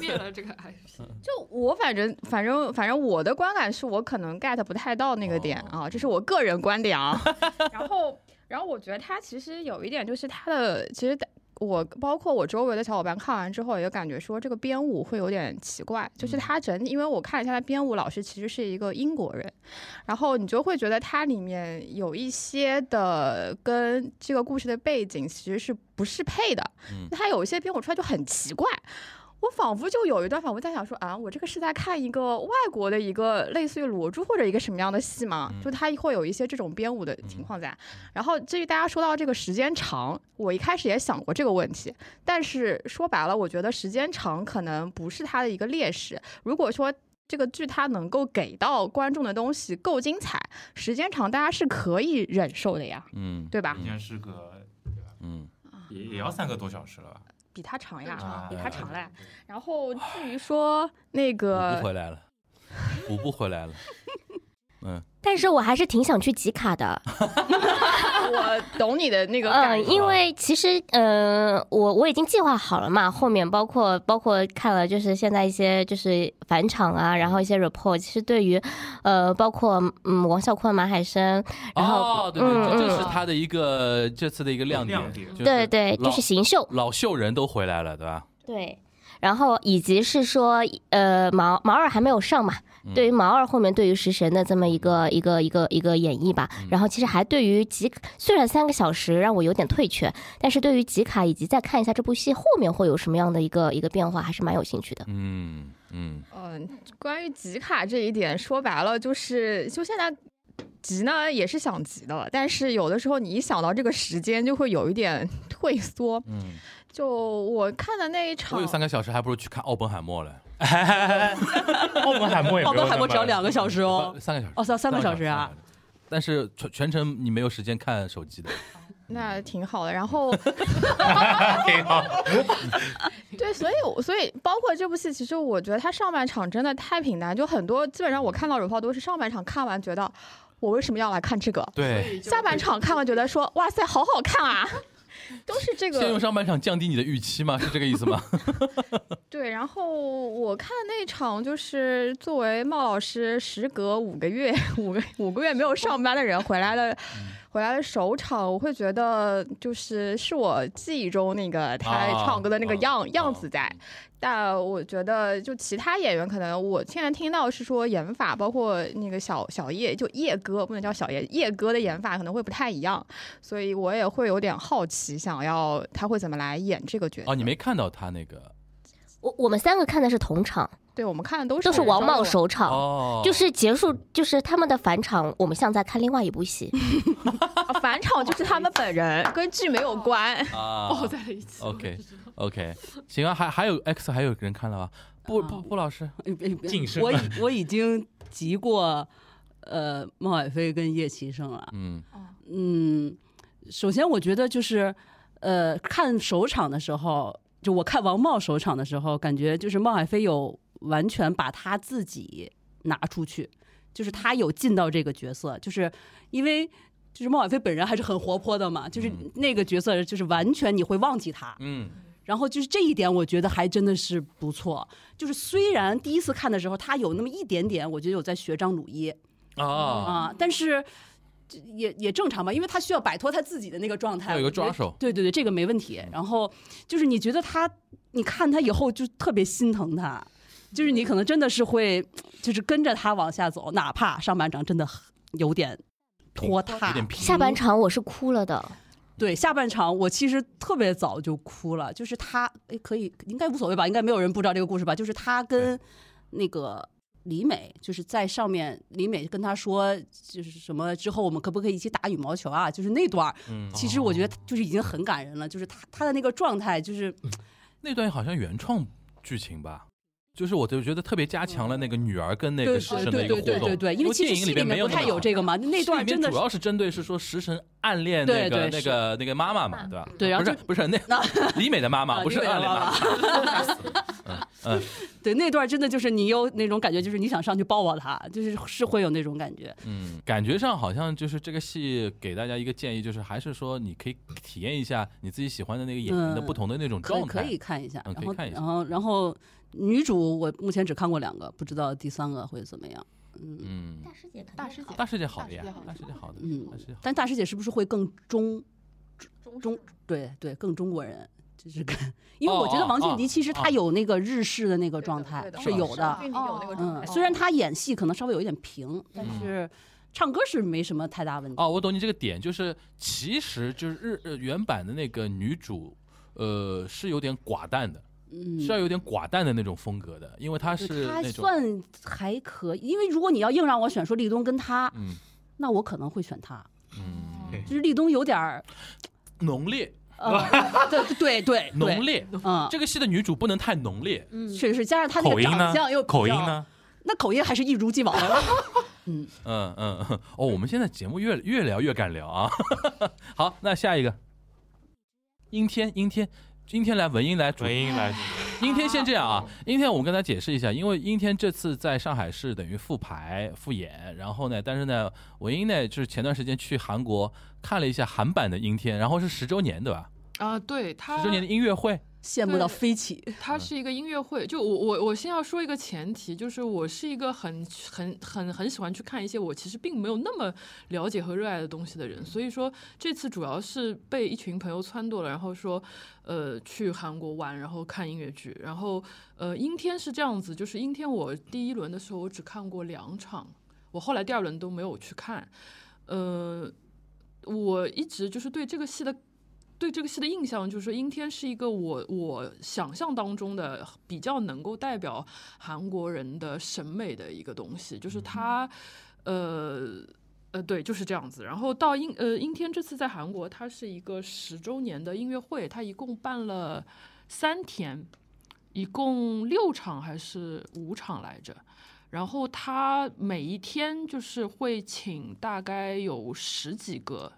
灭了这个 IP。就我反正反正反正我的观感是我可能 get 不太到那个点啊，这是我个人观点啊。然后然后我觉得他其实有一点就是他的其实。我包括我周围的小伙伴看完之后，也感觉说这个编舞会有点奇怪，就是他整体，因为我看了一下，他编舞老师其实是一个英国人，然后你就会觉得它里面有一些的跟这个故事的背景其实是不适配的，嗯。它有一些编舞出来就很奇怪。我仿佛就有一段，仿佛在想说啊，我这个是在看一个外国的一个类似于裸珠或者一个什么样的戏吗？嗯就它会有一些这种编舞的情况在。然后至于大家说到这个时间长，我一开始也想过这个问题，但是说白了，我觉得时间长可能不是它的一个劣势。如果说这个剧它能够给到观众的东西够精彩，时间长大家是可以忍受的呀，嗯，对吧？应该是个嗯，也也要三个多小时了吧？比他长呀，啊比他长嘞。然后至于说那补个不回来了，补不回来了。嗯，但是我还是挺想去集卡的，我懂你的那个 感嗯，因为其实，呃，我我已经计划好了嘛，后面包括包括看了，就是现在一些就是返场啊，然后一些 report，其实对于，呃，包括嗯王啸坤、马海生，然后、哦，对对，嗯这是他的一个这次的一个亮点亮，点。就是对对，就是行秀，老秀人都回来了，对吧？对，然后以及是说，呃，毛毛二还没有上嘛，嗯对于毛二后面对于食神的这么一个一个一个一个演绎吧，嗯然后其实还对于吉，虽然三个小时让我有点退却，但是对于吉卡以及再看一下这部戏后面会有什么样的一个一个变化，还是蛮有兴趣的。嗯嗯，嗯，关于集卡这一点，说白了就是，就现在集呢也是想集的，但是有的时候你一想到这个时间，就会有一点退缩。嗯，就我看的那一场我有，三个小时，还不如去看奥本海默了。澳门海默也澳门海默只要两个小时哦。三个小时哦，三三个小时啊！！但是全全程你没有时间看手机的，那挺好的。然后 挺好。对，所以我所以包括这部戏，其实我觉得它上半场真的太平淡，就很多基本上我看到有炮都是上半场看完觉得我为什么要来看这个，对，下半场看完觉得说哇塞好好看啊，都是这个先用上半场降低你的预期吗？是这个意思吗？对，然后我看那场就是作为茂老师时隔五个月五个五个月没有上班的人回来了。回来的首场，我会觉得就是是我记忆中那个他啊唱歌的那个样、啊样子在，但我觉得就其他演员可能我现在听到是说演法，包括那个小小叶就叶哥不能叫小叶叶哥的演法可能会不太一样，所以我也会有点好奇，想要他会怎么来演这个角色。哦，你没看到他那个我我们三个看的是同场，对我们看的都是都是王茂。首场，哦，就是结束，就是他们的返场，我们像在看另外一部戏。啊返场就是他们本人，跟剧没有关。啊抱在了一起。OK OK，行啊，还还有 X 还有人看了吗？不不不老师，晋升我 已我已经集过，呃，孟海飞跟叶奇胜了。嗯嗯，首先我觉得就是，呃，看首场的时候，就我看王茂首场的时候，感觉就是孟海飞有完全把他自己拿出去，就是他有进到这个角色，就是因为。就是孟海飞本人还是很活泼的嘛，就是嗯那个角色，就是完全你会忘记他，嗯然后就是这一点，我觉得还真的是不错。就是虽然第一次看的时候，他有那么一点点，我觉得有在学张鲁一啊，啊，但是这也也正常吧，因为他需要摆脱他自己的那个状态，有一个抓手对对对，这个没问题。然后就是你觉得他，你看他以后就特别心疼他，就是你可能真的是会，就是跟着他往下走，哪怕上半场真的很有点拖沓，下半场我是哭了的，对，下半场我其实特别早就哭了，就是他，哎，可以，应该无所谓吧，应该没有人不知道这个故事吧？就是他跟那个李美，就是在上面，李美跟他说，就是什么之后我们可不可以一起打羽毛球啊？就是那段，嗯，其实我觉得就是已经很感人了，就是他他的那个状态，就是那段好像原创剧情吧。就是我就觉得特别加强了那个女儿跟那个对食神的对一个互动，对对对对，因为其实电影里面不太有这个嘛，那段真的主要是针对是说食神暗恋那个那个那个妈妈嘛，对吧？对然后不是不是那 李美的妈妈，啊不是暗恋妈妈。对那段真的就是你有那种感觉，就是你想上去抱抱他，就是是会有那种感觉。嗯，感觉上好像就是这个戏给大家一个建议，就是还是说你可以体验一下你自己喜欢的那个演员的嗯不同的那种状态。可以可以看一下，然后嗯可以看一下然后然后女主我目前只看过两个，不知道第三个会怎么样。嗯嗯，大师姐肯定大师姐大师姐好的呀大师姐好，大世界好的，嗯大世界好。但大师姐是不是会更中中中对对更中国人？就是跟，因为我觉得王俊迪其实他哦。有那个日式的那个状态是有的，嗯，虽然他演戏可能稍微有一点平，但嗯是唱歌是没什么太大问题。哦，我懂你这个点，就是其实就是日呃原版的那个女主，呃，是有点寡淡的，嗯，是要有点寡淡的那种风格的，因为他是对他，算还可以，因为如果你要硬让我选说立冬跟他，嗯那我可能会选他。嗯，就是立冬有点儿，浓烈，呃，对对对，浓烈。嗯，这个戏的女主不能太浓烈，嗯，确实是，加上她那个口音呢长相又？口音呢？那口音还是一如既往的。嗯，嗯嗯嗯。哦，我们现在节目越越聊越敢聊啊。好，那下一个，阴天，阴天，阴天来，文英来主文英来，阴天先这样啊，阴天我们跟他解释一下，因为阴天这次在上海市等于复排复演，然后呢，但是呢，文英呢就是前段时间去韩国看了一下韩版的阴天，然后是十周年对吧？啊，对他十周年的音乐会，羡慕到飞起。它是一个音乐会，就我我我先要说一个前提，就是我是一个很很很很喜欢去看一些我其实并没有那么了解和热爱的东西的人，所以说这次主要是被一群朋友撺掇了，然后说呃去韩国玩，然后看音乐剧，然后呃阴天是这样子，就是阴天我第一轮的时候我只看过两场，我后来第二轮都没有去看，呃，我一直就是对这个戏的对这个戏的印象就是说，阴天是一个我我想象当中的比较能够代表韩国人的审美的一个东西，就是它，呃。呃，对，就是这样子。然后到阴呃阴天这次在韩国，它是一个十周年的音乐会，它一共办了三天，一共六场还是五场来着。然后它每一天就是会请大概有十几个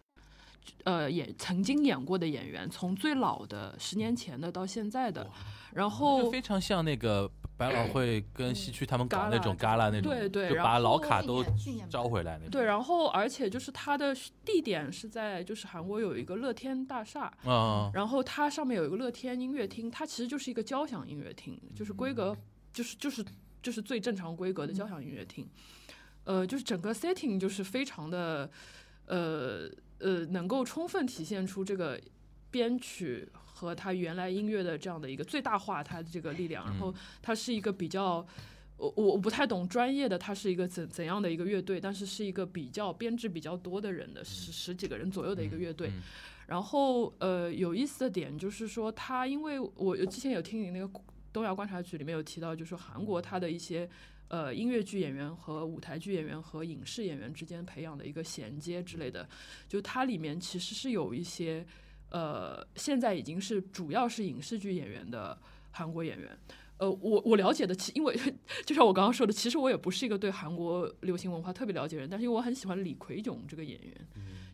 呃演曾经演过的演员，从最老的十年前的到现在的，然后非常像那个百老汇跟西区他们搞那种旮旯那种，对对就把老卡都招回来那种。对，然后而且就是它的地点是在就是韩国有一个乐天大厦，嗯，然后它上面有一个乐天音乐厅，它其实就是一个交响音乐厅，就是规格就是就是就是最正常规格的交响音乐厅，呃，就是整个 setting 就是非常的呃呃能够充分体现出这个编曲和它原来音乐的这样的一个最大化它的这个力量，然后它是一个比较。我我我不太懂专业的，它是一个怎怎样的一个乐队，但是是一个比较编制比较多的人的十十几个人左右的一个乐队。嗯然后呃，有意思的点就是说，他因为我之前有听你那个东亚观察局里面有提到，就是说韩国它的一些呃音乐剧演员和舞台剧演员和影视演员之间培养的一个衔接之类的，就它里面其实是有一些呃现在已经是主要是影视剧演员的韩国演员。呃，我我了解的，其因为就像我刚刚说的，其实我也不是一个对韩国流行文化特别了解的人，但是因为我很喜欢李奎炯这个演员，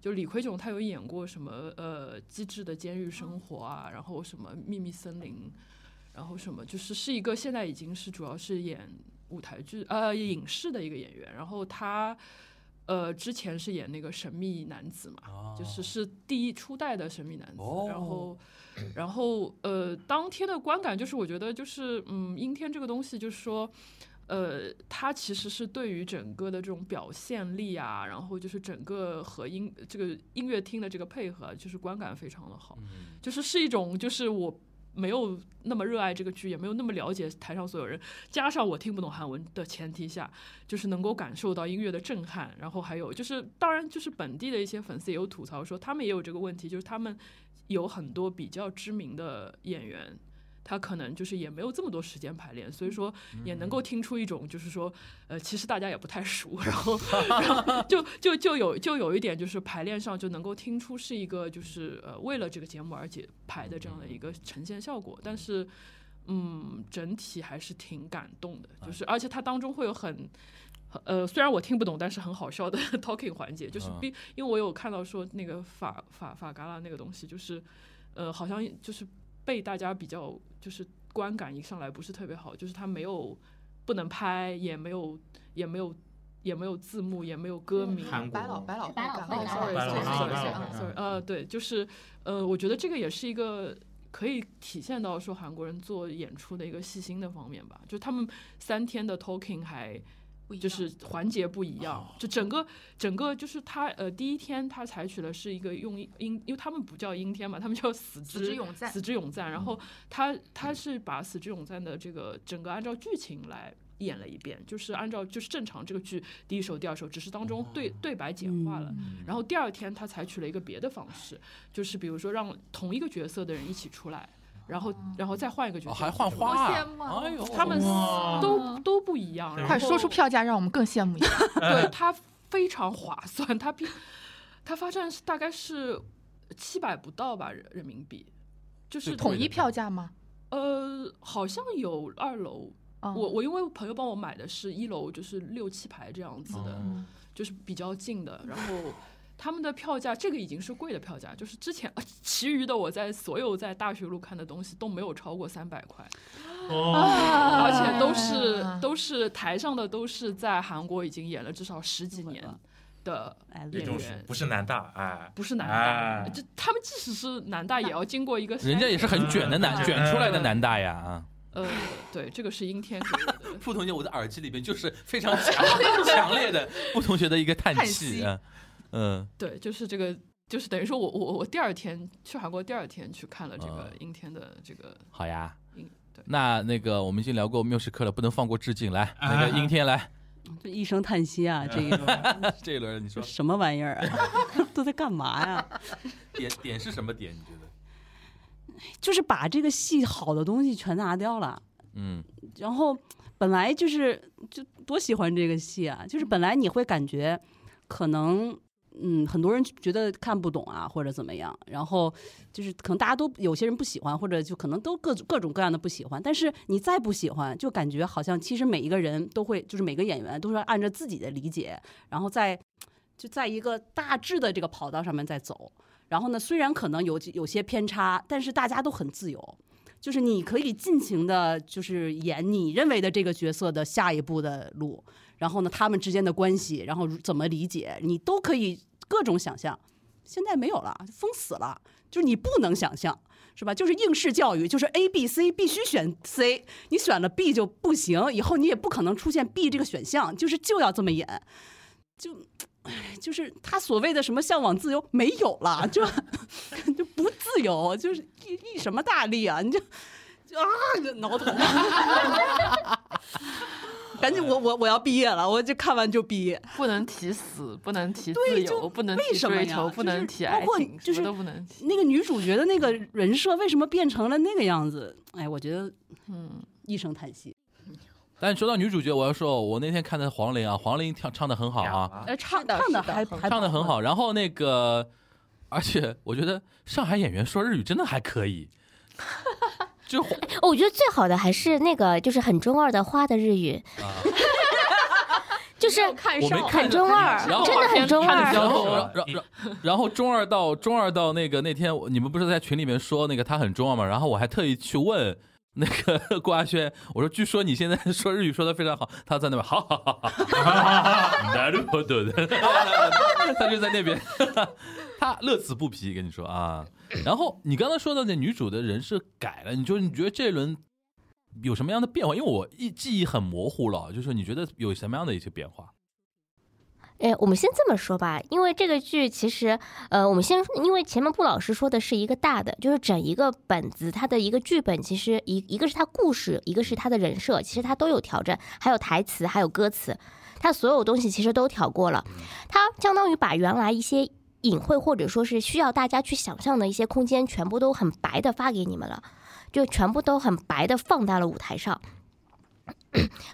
就李奎炯他有演过什么呃《机智的监狱生活》啊，然后什么《秘密森林》，然后什么就是是一个现在已经是主要是演舞台剧呃影视的一个演员，然后他呃之前是演那个神秘男子嘛，就是是第一初代的神秘男子，哦。然后。然后呃，当天的观感就是，我觉得就是，嗯，阴天这个东西，就是说，呃，他其实是对于整个的这种表现力啊，然后就是整个和音这个音乐厅的这个配合，就是观感非常的好，就是是一种就是我没有那么热爱这个剧，也没有那么了解台上所有人，加上我听不懂韩文的前提下，就是能够感受到音乐的震撼，然后还有就是，当然就是本地的一些粉丝也有吐槽说，他们也有这个问题，就是他们有很多比较知名的演员。他可能就是也没有这么多时间排练，所以说也能够听出一种就是说，呃，其实大家也不太熟，然后然后就就就有就有一点就是排练上就能够听出是一个就是呃为了这个节目而且排的这样的一个呈现效果，但是嗯，整体还是挺感动的，就是而且它当中会有很。呃，虽然我听不懂，但是很好笑的 talking 环节，就是并，因为我有看到说那个法法法嘎拉那个东西，就是，呃，好像就是被大家比较就是观感一上来不是特别好，就是它没有不能拍，也没有也没有也没有字幕，也没有歌名，韩国百老百老汇百老感汇冒哦，sorry sorry sorry sorry sorry，呃，对，就是呃，我觉得这个也是一个可以体现到说韩国人做演出的一个细心的方面吧，就他们三天的 talking 还。就是环节不一样，就整个整个就是他呃第一天他采取的是一个用阴，因为他们不叫阴天嘛，他们叫死死之之永赞死之永赞，然后他他是把死之永赞的这个整个按照剧情来演了一遍，就是按照就是正常这个剧第一首第二首，只是当中对对白简化了，然后第二天他采取了一个别的方式，就是比如说让同一个角色的人一起出来。然后，然后再换一个角哦，色，还换花！哎呦，他们哇都都不一样。快说出票价，让我们更羡慕一下。对他非常划算，他比他发站是大概是七百不到吧人人民币，就是统一票价吗？呃好像有二楼，嗯我我因为朋友帮我买的是一楼，就是六七排这样子的，哦就是比较近的，然后。他们的票价，这个已经是贵的票价，就是之前，呃其余的我在所有在大学路看的东西都没有超过三百块，哦，而且都是啊都是台上的都是在韩国已经演了至少十几年的演员，不是南大，哎，不是南大，哎这他们即使是南大，也要经过一个人家也是很卷的南嗯卷出来的南大呀啊！呃，对，这个是阴天。傅同学，我的耳机里边就是非常 强强烈的傅同学的一个叹叹气嗯，对，就是这个，就是等于说我我我第二天去韩国，第二天去看了这个嗯阴天的这个好呀。阴，对，那那个我们已经聊过缪斯克了，不能放过致敬，来那个啊阴天来 这一声叹息啊，这一轮 这一轮你说什么玩意儿啊？都在干嘛呀？点点是什么点？你觉得？就是把这个戏好的东西全拿掉了。嗯然后本来就是就多喜欢这个戏啊，就是本来你会感觉可能。嗯，很多人觉得看不懂啊，或者怎么样，然后就是可能大家都有些人不喜欢，或者就可能都各各种各样的不喜欢。但是你再不喜欢，就感觉好像其实每一个人都会，就是每个演员都是按照自己的理解，然后在就在一个大致的这个跑道上面在走。然后呢，虽然可能有有些偏差，但是大家都很自由，就是你可以尽情的，就是演你认为的这个角色的下一步的路，然后呢，他们之间的关系，然后怎么理解，你都可以各种想象。现在没有了，封死了，就是你不能想象，是吧？就是应试教育，就是 A、B、C 必须选 C，你选了 B 就不行，以后你也不可能出现 B 这个选项，就是就要这么演，就。唉，就是他所谓的什么向往自由没有了，就就不自由，就是一一什么大利啊？你就就啊，就挠头，赶紧我我我要毕业了，我就看完就毕业。不能提死，不能提自对就由，不能提什么呀追求，不能提包括爱情，就是什么都不能提。那个女主角的那个人设为什么变成了那个样子？哎，我觉得嗯，一声叹息。但是说到女主角，我要说，我那天看的黄龄啊，黄龄唱唱的很好啊，哎，唱的唱的还还唱的很好。然后那个，而且我觉得上海演员说日语真的还可以，就 我觉得最好的还是那个，就是很中二的花的日语，啊，就是看我没看很中二然，后真的很中二。然后然然然然后中二到中二到那个那天你们不是在群里面说那个他很中二嘛？然后我还特意去问。那个郭亚轩，我说，据说你现在说日语说的非常好，他在那边，好好好好，なるほど的，他就在那边，他乐此不疲，跟你说啊。然后你刚才说的那女主的人设改了，你就你觉得这一轮有什么样的变化？因为我一记忆很模糊了，就是你觉得有什么样的一些变化？ 哎，我们先这么说吧，因为这个剧其实，呃，我们先，因为前面布老师说的是一个大的，就是整一个本子，它的一个剧本，其实一一个是它故事，一个是它的人设，其实它都有调整，还有台词，还有歌词，它所有东西其实都调过了，它相当于把原来一些隐晦或者说是需要大家去想象的一些空间，全部都很白的发给你们了，就全部都很白的放在了舞台上。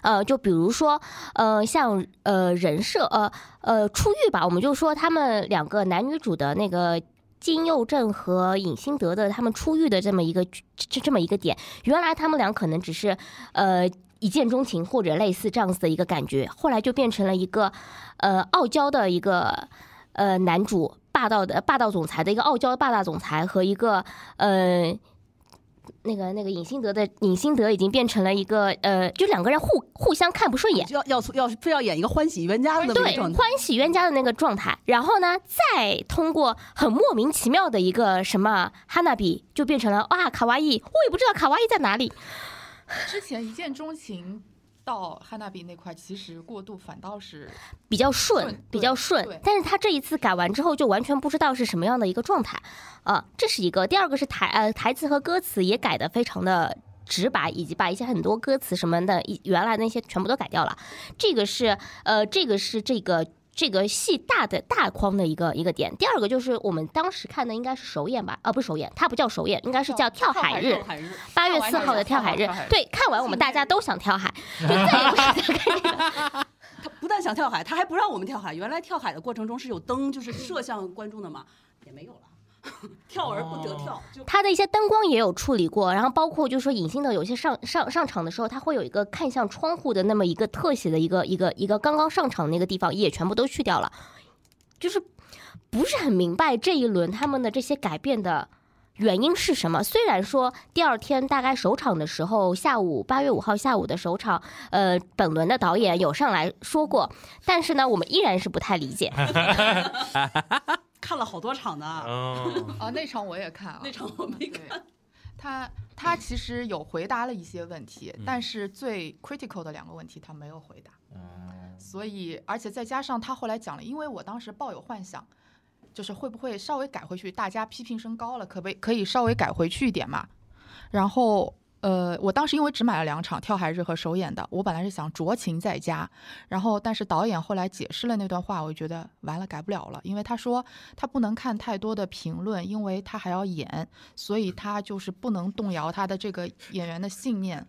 呃，就比如说，呃，像呃人设，呃呃出狱吧，我们就说他们两个男女主的那个金佑镇和尹新德的他们出狱的这么一个这这么一个点，原来他们俩可能只是呃一见钟情或者类似这样子的一个感觉，后来就变成了一个呃傲娇的一个呃男主霸道的霸道总裁的一个傲娇的霸道总裁和一个呃。那个那个尹新德的尹新德已经变成了一个呃，就两个人互互相看不顺眼，要要要非要演一个欢喜冤家的那状态。欢喜冤家的那个状态，然后呢，再通过很莫名其妙的一个什么哈娜比，就变成了哇卡哇伊，我也不知道卡哇伊在哪里。之前一见钟情到汉娜比那块，其实过渡反倒是比较顺顺，比较顺对。但是他这一次改完之后，就完全不知道是什么样的一个状态啊、这是一个。第二个是台呃台词和歌词也改的非常的。直白，以及把一些很多歌词什么的，一原来那些全部都改掉了。这个是呃，这个是这个这个戏大的大框的一个一个点。第二个就是我们当时看的应该是首演吧，啊不是首演，它不叫首演，应该是叫跳海日。海日，八月四号的跳海日对，看完我们大家都想跳海，就再也不是在看这个。他不但想跳海，他还不让我们跳海。原来跳海的过程中是有灯，就是射向观众的嘛，也没有了，跳而不得跳，就它的一些灯光也有处理过，然后包括就是说隐性的有些上上上场的时候，它会有一个看向窗户的那么一个特写的一个一个一个刚刚上场那个地方也全部都去掉了，就是不是很明白这一轮他们的这些改变的。原因是什么？虽然说第二天大概首场的时候，下午八月五号下午的首场，呃，本轮的导演有上来说过，但是呢，我们依然是不太理解。看了好多场呢。嗯，啊，那场我也看啊，那场我没看。他他其实有回答了一些问题，但是最 critical 的两个问题他没有回答，嗯。所以而且再加上他后来讲了，因为我当时抱有幻想，就是会不会稍微改回去，大家批评声高了，可不可以稍微改回去一点嘛？然后呃，我当时因为只买了两场跳海日和首演的，我本来是想酌情在家，然后但是导演后来解释了那段话，我就觉得完了改不了了，因为他说他不能看太多的评论，因为他还要演，所以他就是不能动摇他的这个演员的信念。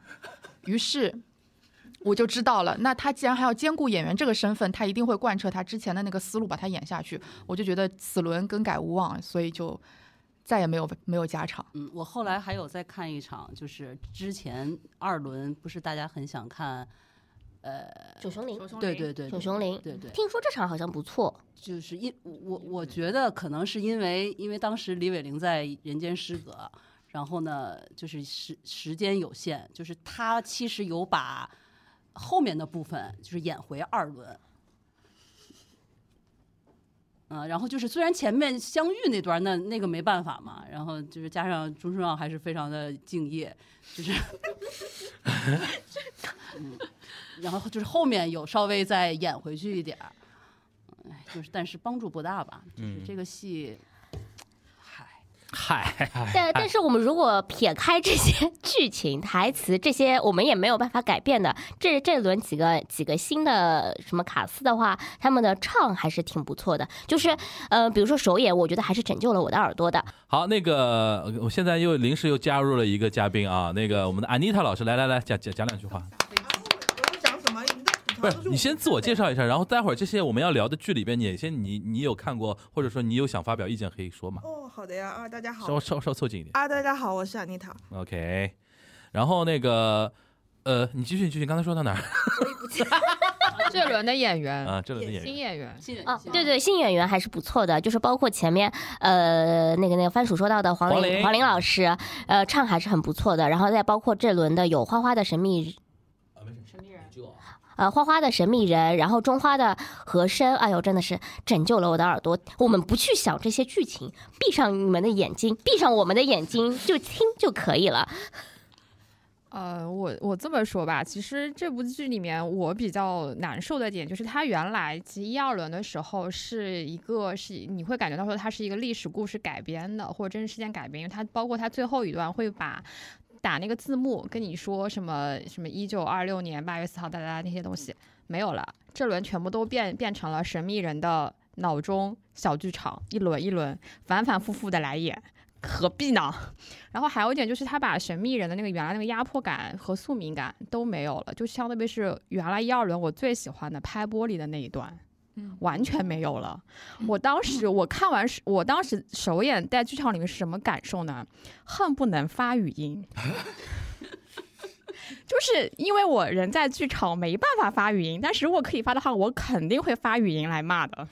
于是我就知道了，那他既然还要兼顾演员这个身份，他一定会贯彻他之前的那个思路，把他演下去。我就觉得此轮更改无望，所以就再也没有没有加场。嗯，我后来还有再看一场，就是之前二轮不是大家很想看呃，九雄林，对对对，对九雄林。对对，听说这场好像不错，就是因我我觉得可能是因为因为当时李伟玲在《人间失格》，然后呢，就是时时间有限，就是他其实有把后面的部分就是演回二轮。嗯，然后就是虽然前面相遇那段那那个没办法嘛，然后就是加上钟书耀还是非常的敬业，就是，嗯，然后就是后面有稍微再演回去一点儿，哎，就是但是帮助不大吧，就是嗯这个戏，嗨，嗨，但但是我们如果撇开这些剧情、台词这些，我们也没有办法改变的。这这轮几个几个新的什么卡司的话，他们的唱还是挺不错的。就是呃，比如说首演，我觉得还是拯救了我的耳朵的。好，那个呃我现在又临时又加入了一个嘉宾啊，那个我们的安妮塔老师，来来来，讲讲讲两句话。我讲什么？你们在吐槽不是，你先自我介绍一下，然后待会儿这些我们要聊的剧里边，哪些你你有看过，或者说你有想发表意见可以说嘛？哦，好的呀啊，大家好稍稍稍凑近一点啊，大家好，我是安妮塔。，OK。然后那个呃，你继续，你继续，刚才说到哪儿 这轮的演员，啊？这轮的演员，新演员，新人啊，对对，新演员还是不错的，就是包括前面呃那个那个番薯说到的黄黄龄龄黄龄老师，呃唱还是很不错的，然后再包括这轮的有花花的神秘。呃，花花的神秘人，然后中花的和珅，哎呦，真的是拯救了我的耳朵。我们不去想这些剧情，闭上你们的眼睛，闭上我们的眼睛，就听就可以了。呃，我我这么说吧，其实这部剧里面我比较难受的点就是，它原来其实一二轮的时候是一个是你会感觉到说它是一个历史故事改编的，或者真实事件改编，因为它包括它最后一段会把打那个字幕跟你说什么什么一九二六年八月四号哒哒哒那些东西没有了，这轮全部都变变成了神秘人的脑中小剧场，一轮一轮反反复复的来演。何必呢？然后还有一点就是，他把神秘人的那个原来那个压迫感和宿命感都没有了，就相当于是原来一二轮我最喜欢的拍玻璃的那一段，嗯完全没有了。我当时我看完，我当时首演在剧场里面是什么感受呢？恨不能发语音。就是因为我人在剧场没办法发语音，但是如果可以发的话，我肯定会发语音来骂的。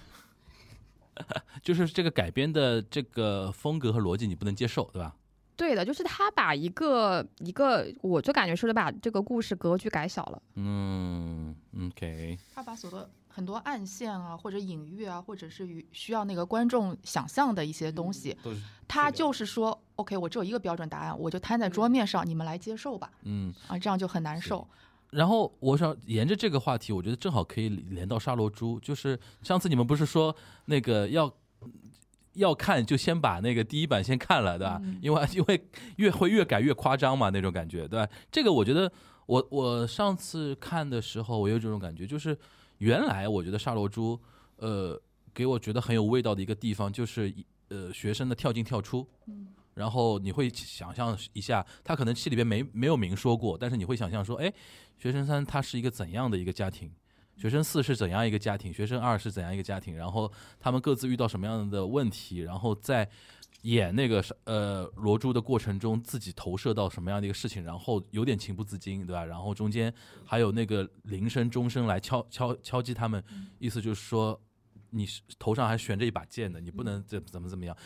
就是这个改编的这个风格和逻辑你不能接受，对吧？对的，就是他把一个一个，我就感觉是把这个故事格局改小了。嗯，OK，他把所有的很多暗线啊，或者隐喻啊，或者是与需要那个观众想象的一些东西，他就是说，OK，我只有一个标准答案，我就摊在桌面上，你们来接受吧，嗯。啊，这样就很难受。然后我想沿着这个话题，我觉得正好可以连到沙罗珠。就是上次你们不是说那个要要看就先把那个第一版先看了，对吧？嗯因为因为越会越改越夸张嘛，那种感觉，对吧？这个我觉得我我上次看的时候，我有这种感觉，就是原来我觉得沙罗珠，呃，给我觉得很有味道的一个地方，就是呃学生的跳进跳出。嗯然后你会想象一下，他可能戏里边没没有明说过，但是你会想象说，哎，学生三他是一个怎样的一个家庭？学生四是怎样一个家庭？学生二是怎样一个家庭？然后他们各自遇到什么样的问题？然后在演那个呃罗珠的过程中，自己投射到什么样的一个事情？然后有点情不自禁，对吧？然后中间还有那个铃声、钟声来敲敲敲击他们，意思就是说你是头上还悬着一把剑的，你不能怎怎么怎么样。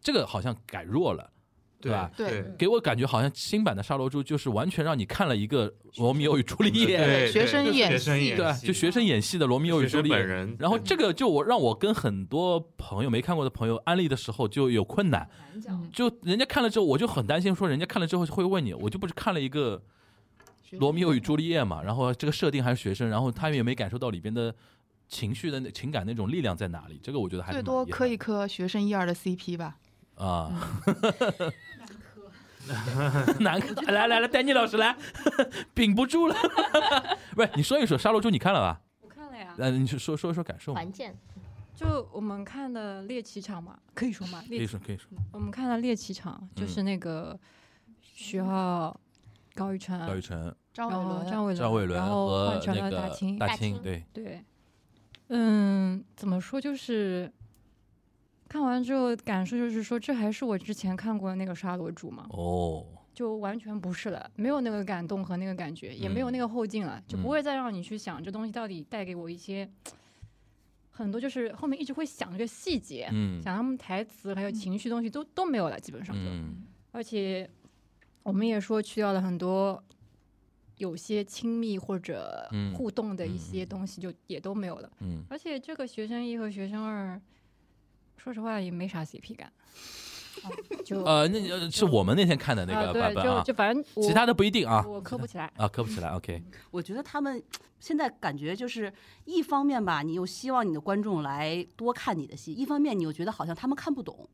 这个好像改弱了，对吧？对给我感觉好像新版的沙罗珠就是完全让你看了一个罗密欧与朱丽叶，对，学生演戏对？就学生演戏的罗密欧与朱丽叶。本人，然后这个就我让我跟很多朋友没看过的朋友安利的时候就有困难，嗯就人家看了之后我就很担心，说人家看了之后会问你，我就不是看了一个罗密欧与朱丽叶嘛，然后这个设定还是学生，然后他们也没感受到里边的情绪的那情感那种力量在哪里，这个我觉得还是最多磕一磕学生一二的 CP 吧。啊，难看，来来来，丹尼老师来，屏不住了。不是，你说一说《沙罗珠》，你看了吧？我看了呀，呃，你说说说说感受嘛，团建，就我们看的猎奇场嘛，可以说吗？猎可以说可以说。我们看的猎奇场就是那个徐浩、高玉成，高玉成、张伟伦，张伟伦，赵伟伦然后和换成那个了大清，大大清对，对，嗯，怎么说就是。看完之后感受就是说，这还是我之前看过的那个沙罗主吗，哦，就完全不是了，没有那个感动和那个感觉，也没有那个后劲了，就不会再让你去想这东西到底带给我一些很多，就是后面一直会想这个细节，嗯。想他们台词还有情绪东西都都没有了，基本上就，嗯。而且我们也说去掉了很多有些亲密或者嗯。互动的一嗯些东西，就也都没有了。嗯。而且这个学生一和学生二，说实话也没啥 CP 感，啊就 呃，那呃是我们那天看的那个版本啊就，就反正其他的不一定啊我磕不起来。啊，磕不起来。OK，我觉得他们现在感觉就是一方面吧，你又希望你的观众来多看你的戏；一方面你又觉得好像他们看不懂，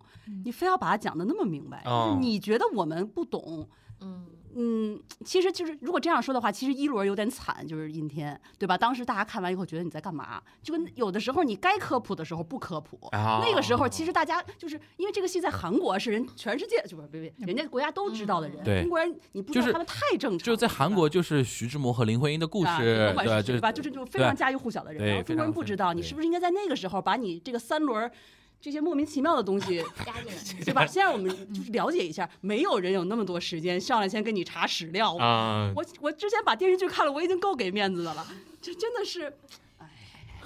你非要把它讲的那么明白，哦就是你觉得我们不懂。嗯，嗯，其实就是如果这样说的话，其实一轮有点惨，就是阴天，对吧？当时大家看完以后觉得你在干嘛？就跟有的时候你该科普的时候不科普，啊那个时候其实大家就是因为这个戏在韩国是人全世界就不是别别人家国家都知道的人，对中国人你不知道他们太正常了，就在韩国就是徐志摩和林徽因的故啊事，对吧？就是就非常家喻户晓的人，然后中国人不知道，你是不是应该在那个时候把你这个三轮儿这些莫名其妙的东西，加进来。对吧？先让我们就是了解一下，没有人有那么多时间上来先跟你查史料。啊，我我之前把电视剧看了，我已经够给面子的了，这真的是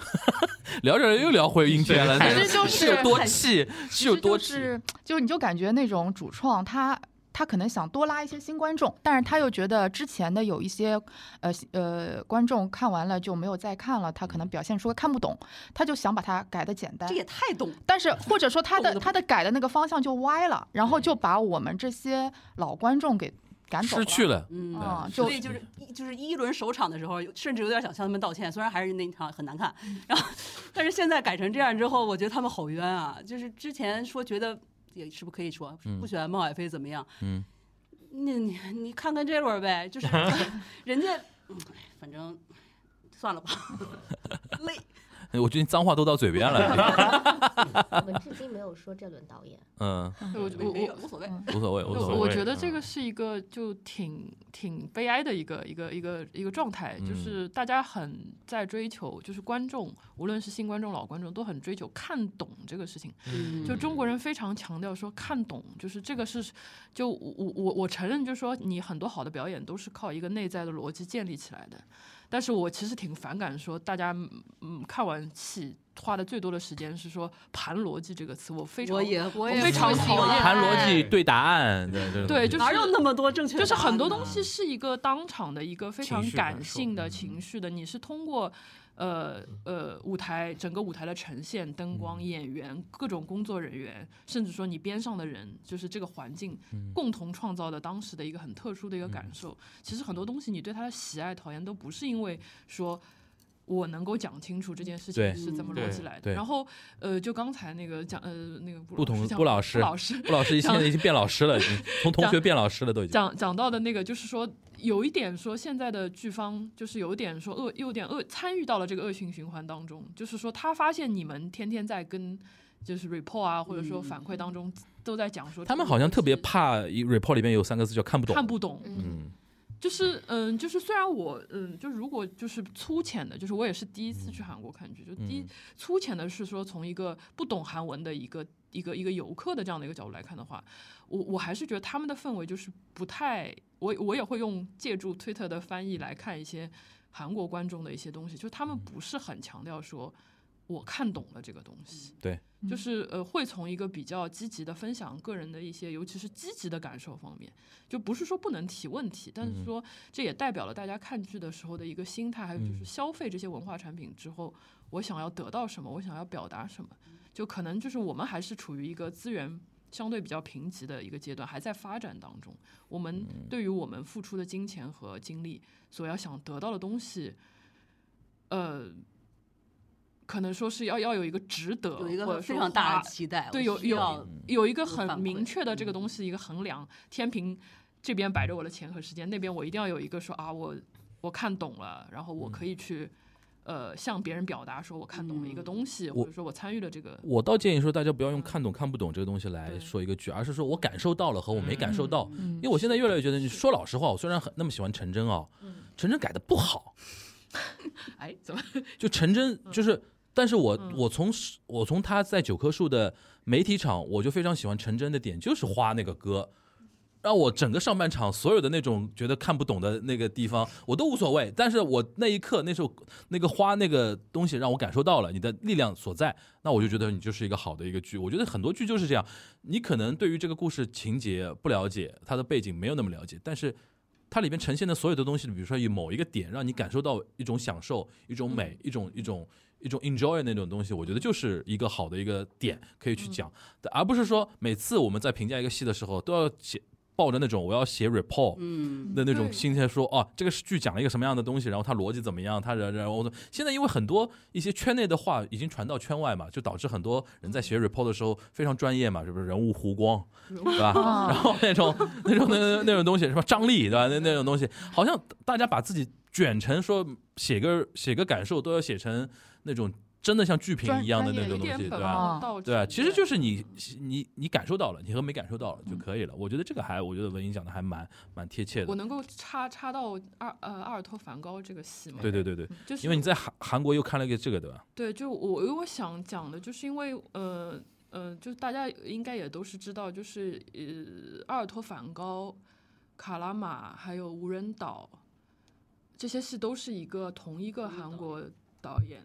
聊着又聊回阴天了，其那实就是是有多气，是有多气。就是就你就感觉那种主创他。他可能想多拉一些新观众，但是他又觉得之前的有一些，呃呃，观众看完了就没有再看了，他可能表现出看不懂，他就想把它改的简单这。也太懂。但是或者说他的他的改的那个方向就歪了，然后就把我们这些老观众给赶走失去了，嗯啊，对就所以就是一就是一轮首场的时候，甚至有点想向他们道歉，虽然还是那一场很难看，然后但是现在改成这样之后，我觉得他们好冤啊！就是之前说觉得也是不是可以说嗯不喜欢孟海飞怎么样？嗯，那你你看看这轮呗，就是 人家，嗯反正算了吧，累。我最近脏话都到嘴边了。我们至今没有说这轮导演，嗯，我无所谓，无所谓，无所谓。我觉得这个是一个就挺挺悲哀的一个一个一个一个状态，就嗯是大家很在追求，就是观众，无论是新观众、老观众，都很追求看懂这个事情。嗯就中国人非常强调说看懂，就是这个是，就我我我我承认，就是说你很多好的表演都是靠一个内在的逻辑建立起来的，但是我其实挺反感说大家嗯看完戏花的最多的时间是说盘逻辑这个词，我非常我也我我也非常讨不喜欢厌盘逻辑对答案，对对对就是哪有那么多正确？就是很多东西是一个当场的一个非常感性的嗯情绪的，你是通过。呃呃，舞台整个舞台的呈现、灯光、演员、各种工作人员，甚至说你边上的人，就是这个环境，共同创造的当时的一个很特殊的一个感受。其实很多东西，你对它的喜爱、讨厌，都不是因为说我能够讲清楚这件事情是怎么对逻辑来的。然后呃，就刚才那个讲呃那个不同讲布老师布老师布老师 现在已经变老师了，已经从同学变老师了，都已经。讲讲到的那个，就是说有一点说现在的剧方就是有点说恶，有点恶参与到了这个恶性循环当中，就是说他发现你们天天在跟就是 report 啊，或者说反馈当中都在讲说他们好像特别怕 report 里面有三个字叫看不懂。看不懂，嗯就是嗯，就是虽然我嗯，就如果就是粗浅的，就是我也是第一次去韩国看剧，就第一嗯。粗浅的是说从一个不懂韩文的一个一个一个游客的这样的一个角度来看的话，我我还是觉得他们的氛围就是不太，我我也会用借助 Twitter 的翻译来看一些韩国观众的一些东西，就他们不是很强调说我看懂了这个东西，对，就是呃会从一个比较积极的分享个人的一些，尤其是积极的感受方面，就不是说不能提问题，但是说这也代表了大家看剧的时候的一个心态，还有就是消费这些文化产品之后，我想要得到什么，我想要表达什么，就可能就是我们还是处于一个资源相对比较贫瘠的一个阶段，还在发展当中。我们对于我们付出的金钱和精力所要想得到的东西，呃，可能说是要要有一个值得，有一个非常大的期待，对，有有有一个很明确的这个东西一个衡量，天平这边摆着我的钱和时间，那边我一定要有一个说啊，我我看懂了，然后我可以去。呃，向别人表达说我看懂了一个东西，或者说我参与了这个，我倒建议说，大家不要用看懂看不懂这个东西来说一个剧，而是说我感受到了和我没感受到。嗯。因为我现在越来越觉得，你说老实话，我虽然很那么喜欢陈真哦，陈真改的不好，哎，怎么？就陈真就是，但是我嗯我从我从他在九棵树的媒体场，我就非常喜欢陈真的点，就是花那个歌，让我整个上半场所有的那种觉得看不懂的那个地方，我都无所谓。但是我那一刻那时候那个花那个东西让我感受到了你的力量所在，那我就觉得你就是一个好的一个剧。我觉得很多剧就是这样，你可能对于这个故事情节不了解，它的背景没有那么了解，但是它里面呈现的所有的东西，比如说以某一个点让你感受到一种享受、一种美、一种一种。一种 enjoy 那种东西，我觉得就是一个好的一个点可以去讲，而不是说每次我们在评价一个戏的时候都要写抱着那种我要写 report 嗯，的那种心态说，哦，这个剧讲了一个什么样的东西，然后它逻辑怎么样，它然然后现在因为很多一些圈内的话已经传到圈外嘛，就导致很多人在写 report 的时候非常专业嘛，是不是？人物弧光，对吧？然后那种那种那那种东西，什么张力，对吧？那那种东西，好像大家把自己卷成说写个写个感受都要写成那种真的像剧评一样的那种东西，对吧？对啊，其实就是你你你感受到了，你和没感受到了就可以了。我觉得这个还，我觉得文英讲的还蛮蛮贴切的。我能够插插到阿呃阿尔托梵高这个戏吗？对对对对，就是因为你在韩韩国又看了一个这个，对吧？对，就我因为我想讲的，就是因为呃呃，就大家应该也都是知道，就是呃阿尔托梵高、卡拉玛还有无人岛这些戏都是一个同一个韩国导演，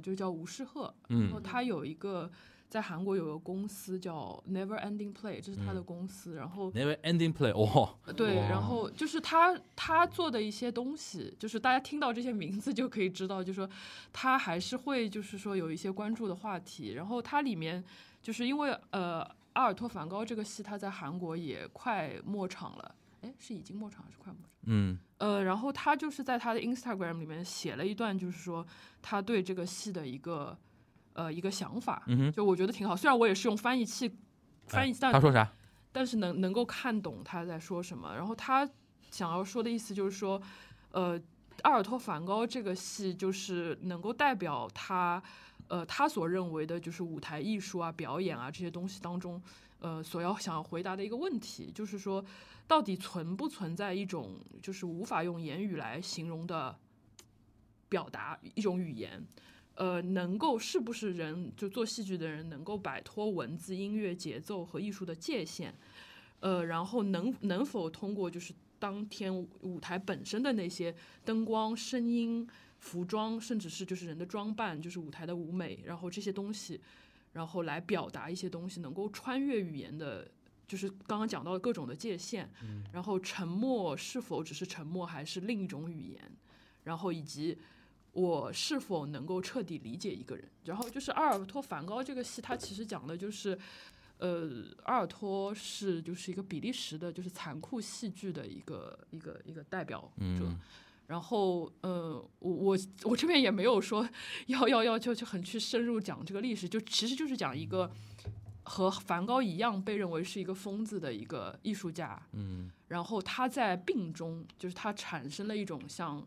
就叫吴世赫，然后嗯他有一个。在韩国有个公司叫 Never Ending Play，这是他的公司。然后，Never Ending Play，哦，对，然后就是他他做的一些东西，就是大家听到这些名字就可以知道，就是说他还是会就是说有一些关注的话题。然后它里面就是因为呃阿尔托梵高这个戏，他在韩国也快末场了，哎，是已经末场还是快末场？嗯呃，然后他就是在他的 Instagram 里面写了一段，就是说他对这个戏的一个呃一个想法，就我觉得挺好。虽然我也是用翻译器翻译，但他说啥？但是能能够看懂他在说什么。然后他想要说的意思就是说，呃，阿尔托梵高这个戏就是能够代表他，呃，他所认为的就是舞台艺术啊、表演啊这些东西当中，呃，所要想要回答的一个问题，就是说，到底存不存在一种就是无法用言语来形容的表达一种语言？呃，能够是不是人就做戏剧的人能够摆脱文字、音乐、节奏和艺术的界限？呃，然后能能否通过就是当天舞台本身的那些灯光、声音、服装，甚至是就是人的装扮，就是舞台的舞美，然后这些东西，然后来表达一些东西，能够穿越语言的，就是刚刚讲到的各种的界限。然后沉默是否只是沉默，还是另一种语言？然后以及我是否能够彻底理解一个人？然后就是阿尔托梵高这个戏，它其实讲的就是，呃，阿尔托是就是一个比利时的，就是残酷戏剧的一个一个一个代表者。嗯然后，呃，我我我这边也没有说 要要要就就很去深入讲这个历史，就其实就是讲一个和梵高一样被认为是一个疯子的一个艺术家，嗯。然后他在病中，就是他产生了一种像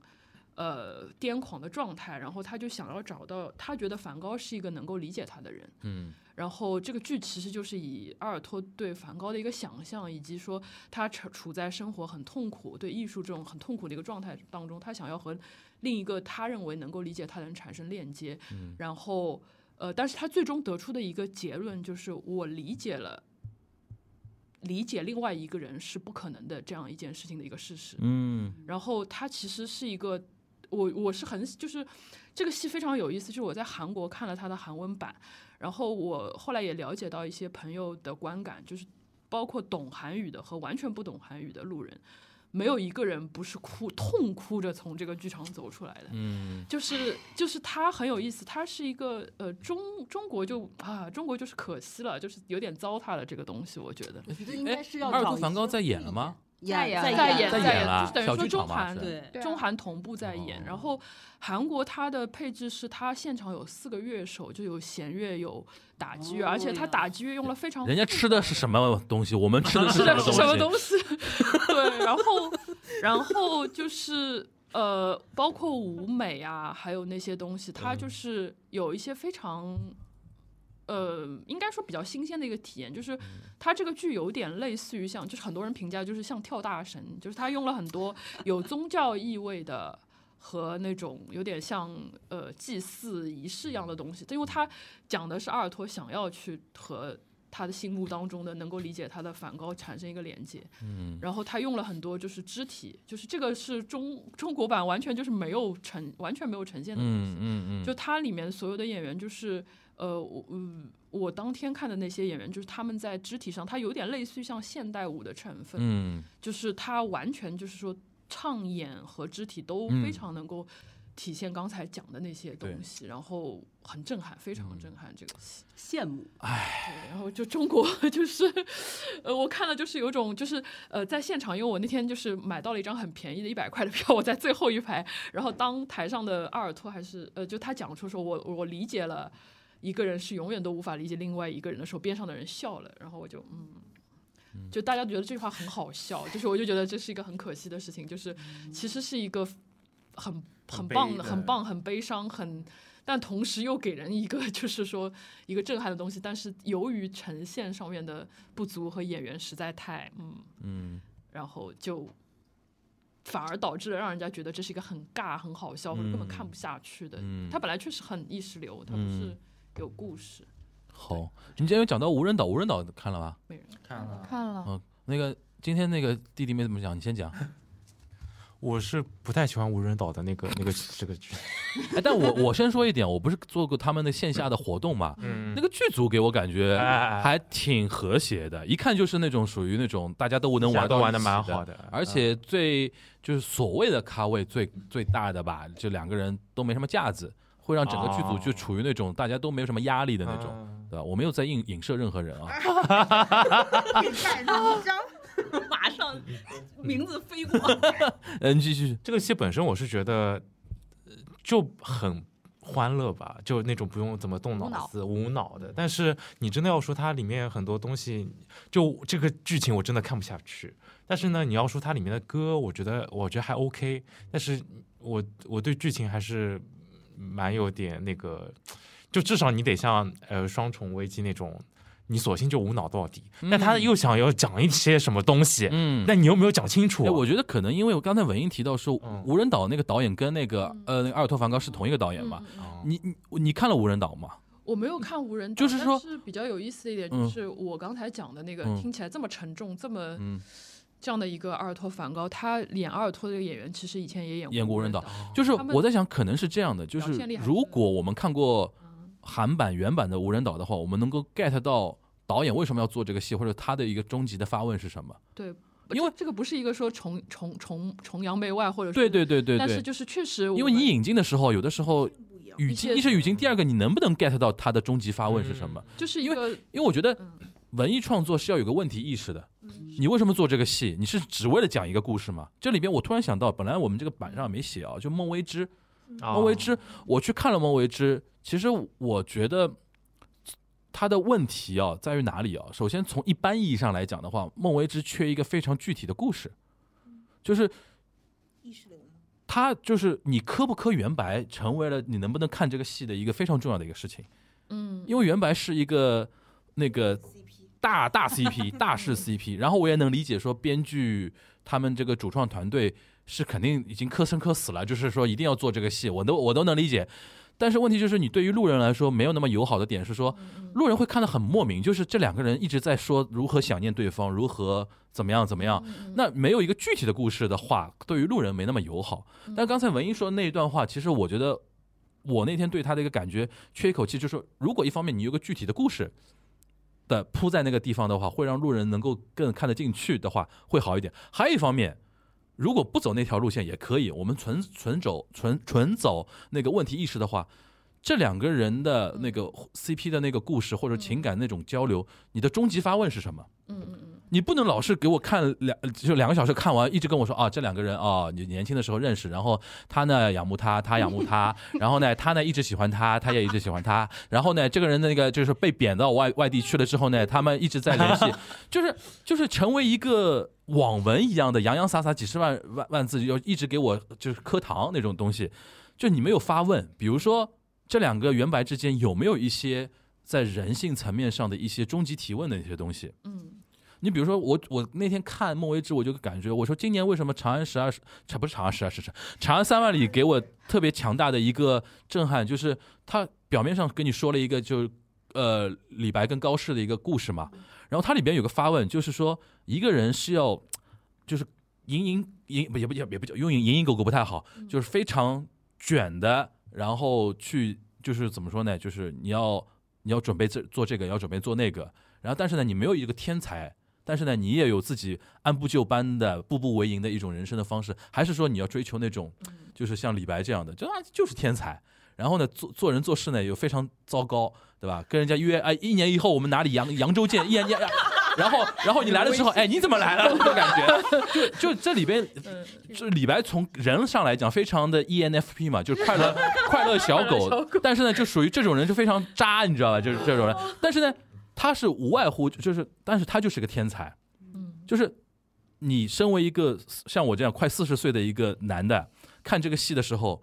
呃癫狂的状态，然后他就想要找到，他觉得梵高是一个能够理解他的人，嗯然后这个剧其实就是以阿尔托对梵高的一个想象，以及说他处处在生活很痛苦、对艺术这种很痛苦的一个状态当中，他想要和另一个他认为能够理解他的人产生链接，嗯然后呃，但是他最终得出的一个结论就是我理解了。理解另外一个人是不可能的这样一件事情的一个事实，嗯然后他其实是一个，我我是很就是这个戏非常有意思，就是我在韩国看了他的韩文版，然后我后来也了解到一些朋友的观感，就是包括懂韩语的和完全不懂韩语的路人，没有一个人不是哭痛哭着从这个剧场走出来的。嗯就是就是它很有意思，它是一个呃中中国就啊中国就是可惜了，就是有点糟蹋了这个东西，我觉得。我觉得应该是要阿尔找一些托梵高在演了吗？演在在演在在演了就是等于说中韩是对中韩同步在演，哦然后韩国它的配置是它现场有四个乐手，就有弦乐有打击乐，哦而且它打击乐用了非常人家吃的是什么东西？我们吃的是是的是什么东东西？对，然后然后就是呃，包括舞美啊，还有那些东西，它就是有一些非常。呃，应该说比较新鲜的一个体验，就是它这个剧有点类似于像，就是很多人评价就是像跳大神，就是它用了很多有宗教意味的和那种有点像呃祭祀仪式一样的东西，因为它讲的是阿尔托想要去和他的心目当中的能够理解他的梵高产生一个连接。嗯然后他用了很多就是肢体，就是这个是中中国版完全就是没有呈完全没有呈现的东西。嗯嗯嗯，就它里面所有的演员，就是呃，我嗯，我当天看的那些演员，就是他们在肢体上，他有点类似于像现代舞的成分，嗯就是他完全就是说唱演和肢体都嗯非常能够体现刚才讲的那些东西，然后很震撼，非常震撼这个。羡慕。对，然后就中国 就是，呃，我看了就是有种就是呃，在现场，因为我那天就是买到了一张很便宜的一百块的票，我在最后一排，然后当台上的阿尔托还是呃，就他讲出说我我理解了一个人是永远都无法理解另外一个人的时候，边上的人笑了，然后我就嗯。就大家觉得这句话很好笑，就是我就觉得这是一个很可惜的事情，就是其实是一个很很棒的、的很棒、很悲伤、很，但同时又给人一个就是说一个震撼的东西，但是由于呈现上面的不足和演员实在太嗯，嗯。然后就反而导致了让人家觉得这是一个很尬、很好笑或者根本看不下去的。嗯，他本来确实很意识流，他不是有故事，好，你今天有讲到无人岛，无人岛看了吧？没人看了，看了，嗯，那个今天那个弟弟没怎么讲？你先讲。我是不太喜欢无人岛的那个 那个这个剧，哎，但我我先说一点，我不是做过他们的线下的活动嘛，嗯。那个剧组给我感觉还挺和谐的，一看就是那种属于那种大家都能玩到都玩的。蛮好的，而且最就是所谓的咖位最最大的吧，就两个人都没什么架子，会让整个剧组就哦处于那种大家都没有什么压力的那种，嗯对吧？我没有在影影射任何人啊。马上名字飞过。嗯，你继续，这个戏本身我是觉得呃就很欢乐吧，就那种不用怎么动脑子、无脑的。但是你真的要说它里面很多东西，就这个剧情我真的看不下去。但是呢，你要说它里面的歌，我觉得我觉得还 OK。但是我我对剧情还是蛮有点那个，就至少你得像呃双重危机那种。你索性就无脑到底，但他又想要讲一些什么东西，嗯。但你又没有讲清楚。哎，我觉得可能因为我刚才文英提到说，嗯无人岛那个导演跟那个呃那个阿尔托梵高是同一个导演嘛？你你你看了无人岛吗？我没有看无人岛，就是说是比较有意思的一点，嗯就是我刚才讲的那个、嗯听起来这么沉重、这么嗯，这样的一个阿尔托梵高，他演阿尔托的这个演员，其实以前也演过演过无人岛，就是我在想，可能是这样的，就是如果我们看过嗯韩版原版的无人岛的话，我们能够 get 到导演为什么要做这个戏，或者他的一个终极的发问是什么？对，因为这这个不是一个说崇崇崇崇洋媚外，或者说对对对对对，但是就是确实，因为你引进的时候，有的时候。语境，一是语境，第二个你能不能 get 到他的终极发问是什么？就是因为因为我觉得嗯文艺创作是要有个问题意识的。你为什么做这个戏？你是只为了讲一个故事吗？这里边我突然想到，本来我们这个板上没写啊，就孟薇之，哦孟薇之，我去看了孟薇之，其实我觉得他的问题啊在于哪里啊？首先从一般意义上来讲的话，孟薇之缺一个非常具体的故事，就是意识流吗？他就是你磕不磕元白，成为了你能不能看这个戏的一个非常重要的一个事情。嗯，因为元白是一个那个大大 CP 大势 CP，然后我也能理解说编剧他们这个主创团队是肯定已经磕生磕死了，就是说一定要做这个戏，我都我都能理解。但是问题就是，你对于路人来说没有那么友好的点是说，路人会看得很莫名，就是这两个人一直在说如何想念对方，如何怎么样怎么样。那没有一个具体的故事的话，对于路人没那么友好。但刚才文英说的那一段话，其实我觉得我那天对他的一个感觉缺一口气，就是说如果一方面你有个具体的故事的铺在那个地方的话，会让路人能够更看得进去的话，会好一点。还有一方面。如果不走那条路线也可以，我们纯纯走纯纯走那个问题意识的话，这两个人的那个 CP 的那个故事或者情感那种交流，你的终极发问是什么？嗯嗯嗯你不能老是给我看两就两个小时看完，一直跟我说啊，这两个人啊，你年轻的时候认识，然后他呢仰慕他，他仰慕他，然后呢他呢一直喜欢他，他也一直喜欢他，然后呢这个人的那个就是被贬到外外地去了之后呢，他们一直在联系，就是就是成为一个网文一样的洋洋洒洒几十万万万字，要一直给我就是磕糖那种东西，就你没有发问，比如说这两个原白之间有没有一些在人性层面上的一些终极提问的一些东西？嗯你比如说我，我那天看孟薇之，我就感觉，我说今年为什么《长安十二时》不是《长安十二时辰》，《长安三万里》给我特别强大的一个震撼，就是他表面上跟你说了一个就呃李白跟高适的一个故事嘛。然后它里边有个发问，就是说一个人是要就是蝇营营不也不也不叫用营营狗苟不太好，就是非常卷的，然后去就是怎么说呢？就是你要你要准备这做这个，要准备做那个，然后但是呢，你没有一个天才。但是呢，你也有自己按部就班的、步步为营的一种人生的方式，还是说你要追求那种，就是像李白这样的，就啊就是天才。然后呢，做做人做事呢又非常糟糕，对吧？跟人家约哎，一年以后我们哪里扬扬州见，一年年，然后然后你来了之后，哎，你怎么来了？这种感觉，就就这里边，就是李白从人上来讲，非常的 E ENFP 嘛，就是快乐 快乐小狗，但是呢，就属于这种人就非常渣，你知道吧？就是这种人，但是呢。他是无外乎就是，但是他就是个天才，嗯就是你身为一个像我这样快四十岁的一个男的，看这个戏的时候，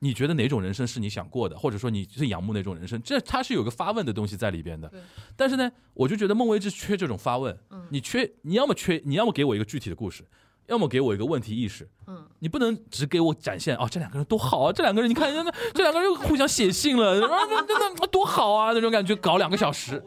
你觉得哪种人生是你想过的，或者说你最仰慕哪种人生？这他是有个发问的东西在里边的。但是呢，我就觉得孟薇之缺这种发问，你缺，你要么缺，你要么给我一个具体的故事。要么给我一个问题意识，嗯，你不能只给我展现哦，这两个人多好啊，这两个人你看，那这两个人互相写信了，那那那多好啊，那种感觉，搞两个小时，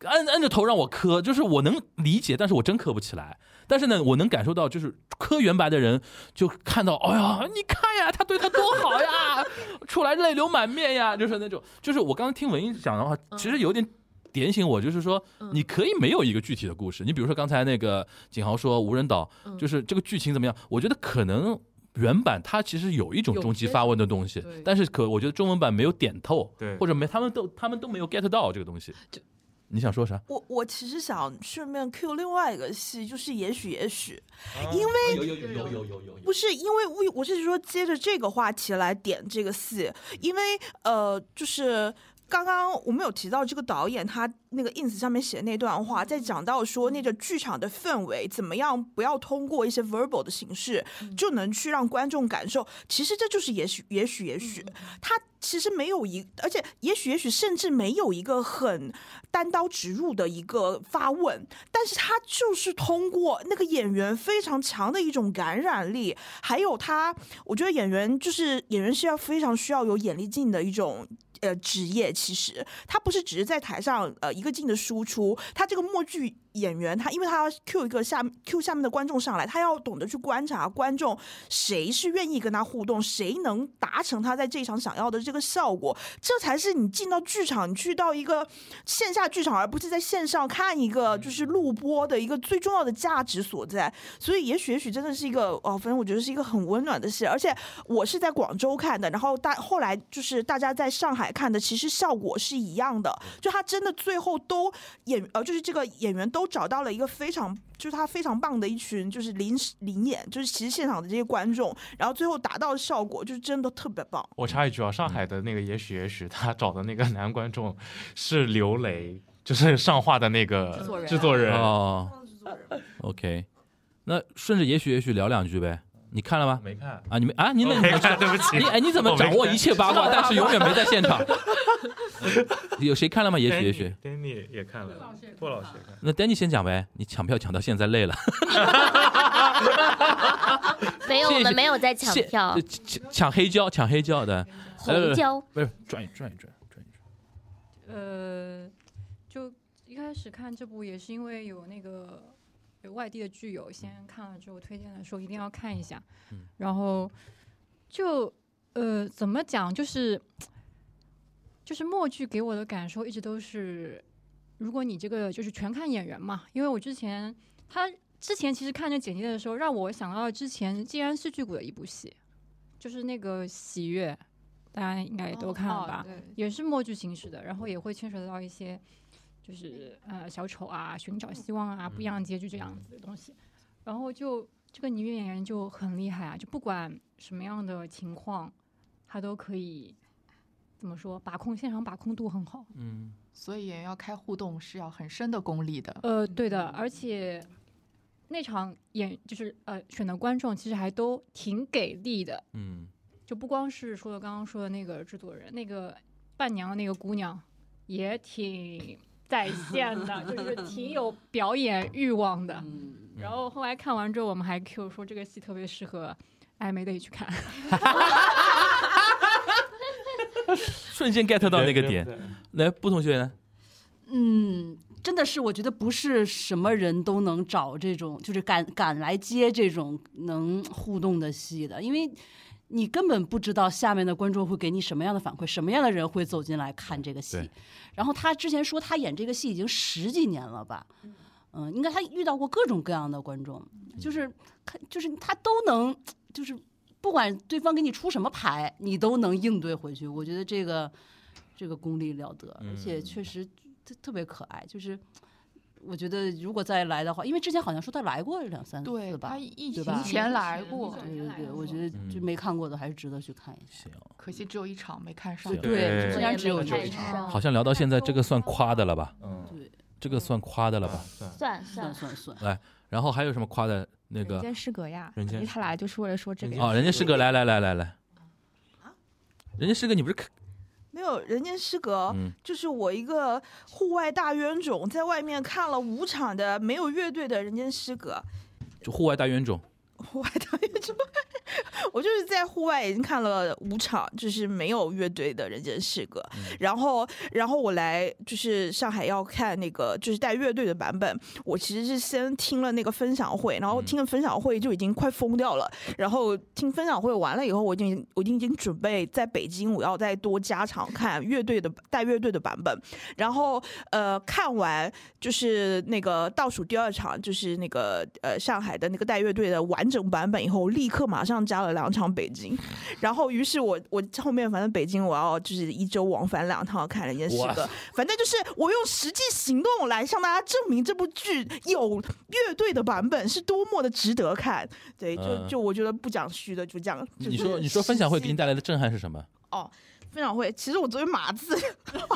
摁摁着头让我磕，就是我能理解，但是我真磕不起来。但是呢，我能感受到，就是磕原白的人就看到，哎呀，你看呀，他对他多好呀，出来泪流满面呀，就是那种，就是我刚刚听文英讲的话，其实有点。点醒我，就是说，你可以没有一个具体的故事。你比如说刚才那个景豪说无人岛，就是这个剧情怎么样？我觉得可能原版它其实有一种终极发问的东西，但是可我觉得中文版没有点透，对，或者没他们都他们都没有 get 到这个东西。你想说啥？我我其实想顺便 Q 另外一个戏，就是也许也许，因为有有有有有有有不是因为我我是说接着这个话题来点这个戏，因为呃就是。刚刚我们有提到这个导演，他那个 ins 上面写的那段话，在讲到说那个剧场的氛围怎么样，不要通过一些 verbal 的形式就能去让观众感受。其实这就是也许，也许，也许，他其实没有一，而且也许，也许甚至没有一个很单刀直入的一个发问，但是他就是通过那个演员非常强的一种感染力，还有他，我觉得演员就是演员是要非常需要有眼力劲的一种。呃，职业其实。他不是只是在台上呃一个劲的输出，他这个默剧演员，他因为他要 Q 一个下 Q 下面的观众上来，他要懂得去观察观众谁是愿意跟他互动，谁能达成他在这一场想要的这个效果，这才是你进到剧场，你去到一个线下剧场，而不是在线上看一个就是录播的一个最重要的价值所在。所以也许也许真的是一个哦，反正我觉得是一个很温暖的事，而且我是在广州看的，然后大后来就是大家在上海。看的其实效果是一样的，就他真的最后都演呃，就是这个演员都找到了一个非常就是他非常棒的一群就是临时临演，就是其实现场的这些观众，然后最后达到的效果就是真的特别棒。我插一句啊，上海的那个也许也许他找的那个男观众是刘雷，就是上画的那个制作人哦。OK，那顺着也许也许聊两句呗。你看了吗？没看啊！你们啊？你那没看？对不起。你哎，你怎么掌握一切八卦，但是永远没在现场？有谁看了吗？也许也许。Danny 也看了，霍老师也看。那 Danny 先讲呗。你抢票抢到现在累了。没有，我们没有在抢票。抢抢黑胶，抢黑胶的。红胶不是转一转一转转一转。呃，就一开始看这部也是因为有那个。外地的剧友先看了之后推荐的时候一定要看一下，嗯、然后就呃怎么讲就是就是默剧给我的感受一直都是，如果你这个就是全看演员嘛，因为我之前他之前其实看这简介的时候让我想到之前既然戏剧谷的一部戏，就是那个喜悦，大家应该也都看了吧，哦、也是默剧形式的，然后也会牵扯到一些。就是呃小丑啊，寻找希望啊，不一样的结局这样子的东西，然后就这个女演员就很厉害啊，就不管什么样的情况，她都可以怎么说把控现场把控度很好。嗯，所以演员要开互动是要很深的功力的。呃，对的，而且那场演就是呃选的观众其实还都挺给力的。嗯，就不光是说的刚刚说的那个制作人，那个伴娘的那个姑娘也挺。在线的，就是挺有表演欲望的。然后后来看完之后，我们还 Q 说这个戏特别适合暧昧的去看，瞬间 get 到那个点。来，不同学员呢？嗯，真的是，我觉得不是什么人都能找这种，就是敢敢来接这种能互动的戏的，因为你根本不知道下面的观众会给你什么样的反馈，什么样的人会走进来看这个戏。然后他之前说他演这个戏已经十几年了吧，嗯，应该他遇到过各种各样的观众，就是看，就是他都能，就是不管对方给你出什么牌，你都能应对回去。我觉得这个这个功力了得，而且确实特特别可爱。就是我觉得如果再来的话，因为之前好像说他来过两三对次吧他，疫对吧情前来过，对对对，我觉得就没看过的还是值得去看一下。行，可惜只有一场没看上。对对竟然只有这一场，好像聊到现在，这个算夸的了吧？嗯，对，这个算夸的了吧？算算算算，算算，然后还有什么夸的那个人间失格呀，人间因为他来就是为了说这个人啊？人间失格，来来来来来，啊人家师哥，你不是看没有人间失格，嗯就是我一个户外大冤种，在外面看了五场的没有乐队的人间失格，就户外大冤种？户外大冤种，我就是在户外已经看了五场，就是没有乐队的人间失格，然后然后我来就是上海要看那个就是带乐队的版本，我其实是先听了那个分享会，然后听了分享会就已经快疯掉了，然后听分享会完了以后，我已经我已经准备在北京我要再多加场看乐队的带乐队的版本，然后呃看完就是那个倒数第二场，就是那个呃上海的那个带乐队的完整版本以后，立刻马上加了两场北京，然后于是我我后面反正北京我要就是一周往返两趟看人家诗哇歌，反正就是我用实际行动来向大家证明这部剧有乐队的版本是多么的值得看。对，就嗯就我觉得不讲虚的，就这样。就是你说你说分享会给你带来的震撼是什么？哦，分享会，其实我昨天码字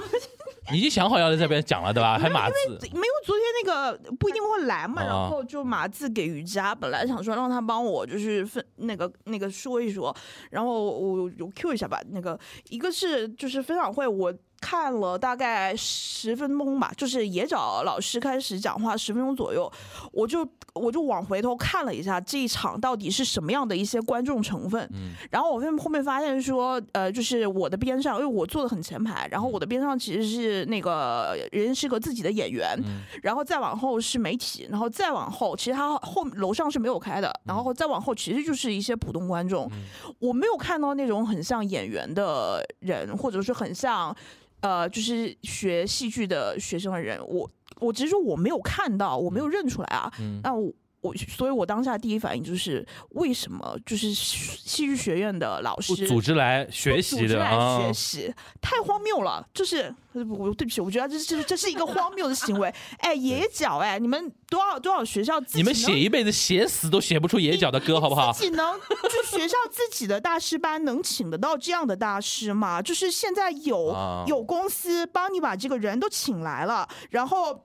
你已经想好要在这边讲了对吧？还码字，没有昨天那个不一定会来嘛，啊然后就码字给瑜伽，本来想说让他帮我就是分那个那个说一说，然后我我 Q 一下吧，那个一个是就是分享会我。看了大概十分钟吧，就是也找老师开始讲话十分钟左右，我就我就往回头看了一下这一场到底是什么样的一些观众成分，嗯然后我后面发现说，呃，就是我的边上，因为我坐的很前排，然后我的边上其实是那个人是个自己的演员，嗯然后再往后是媒体，然后再往后，其实他后楼上是没有开的，然后再往后其实就是一些普通观众，我没有看到那种很像演员的人，或者是很像。呃，就是学戏剧的学生的人，我我只是说我没有看到，我没有认出来啊。嗯那我我，所以我当下第一反应就是，为什么就是戏剧学院的老师组织来学习组织来的啊学？习，太荒谬了！就是我对不起，我觉得这这这是一个荒谬的行为。哎，野脚，哎，你们多少多少学校自己你们写一辈子写死都写不出野脚的歌，好不好？自己能就学校自己的大师班能请得到这样的大师吗？就是现在有、啊有公司帮你把这个人都请来了，然后。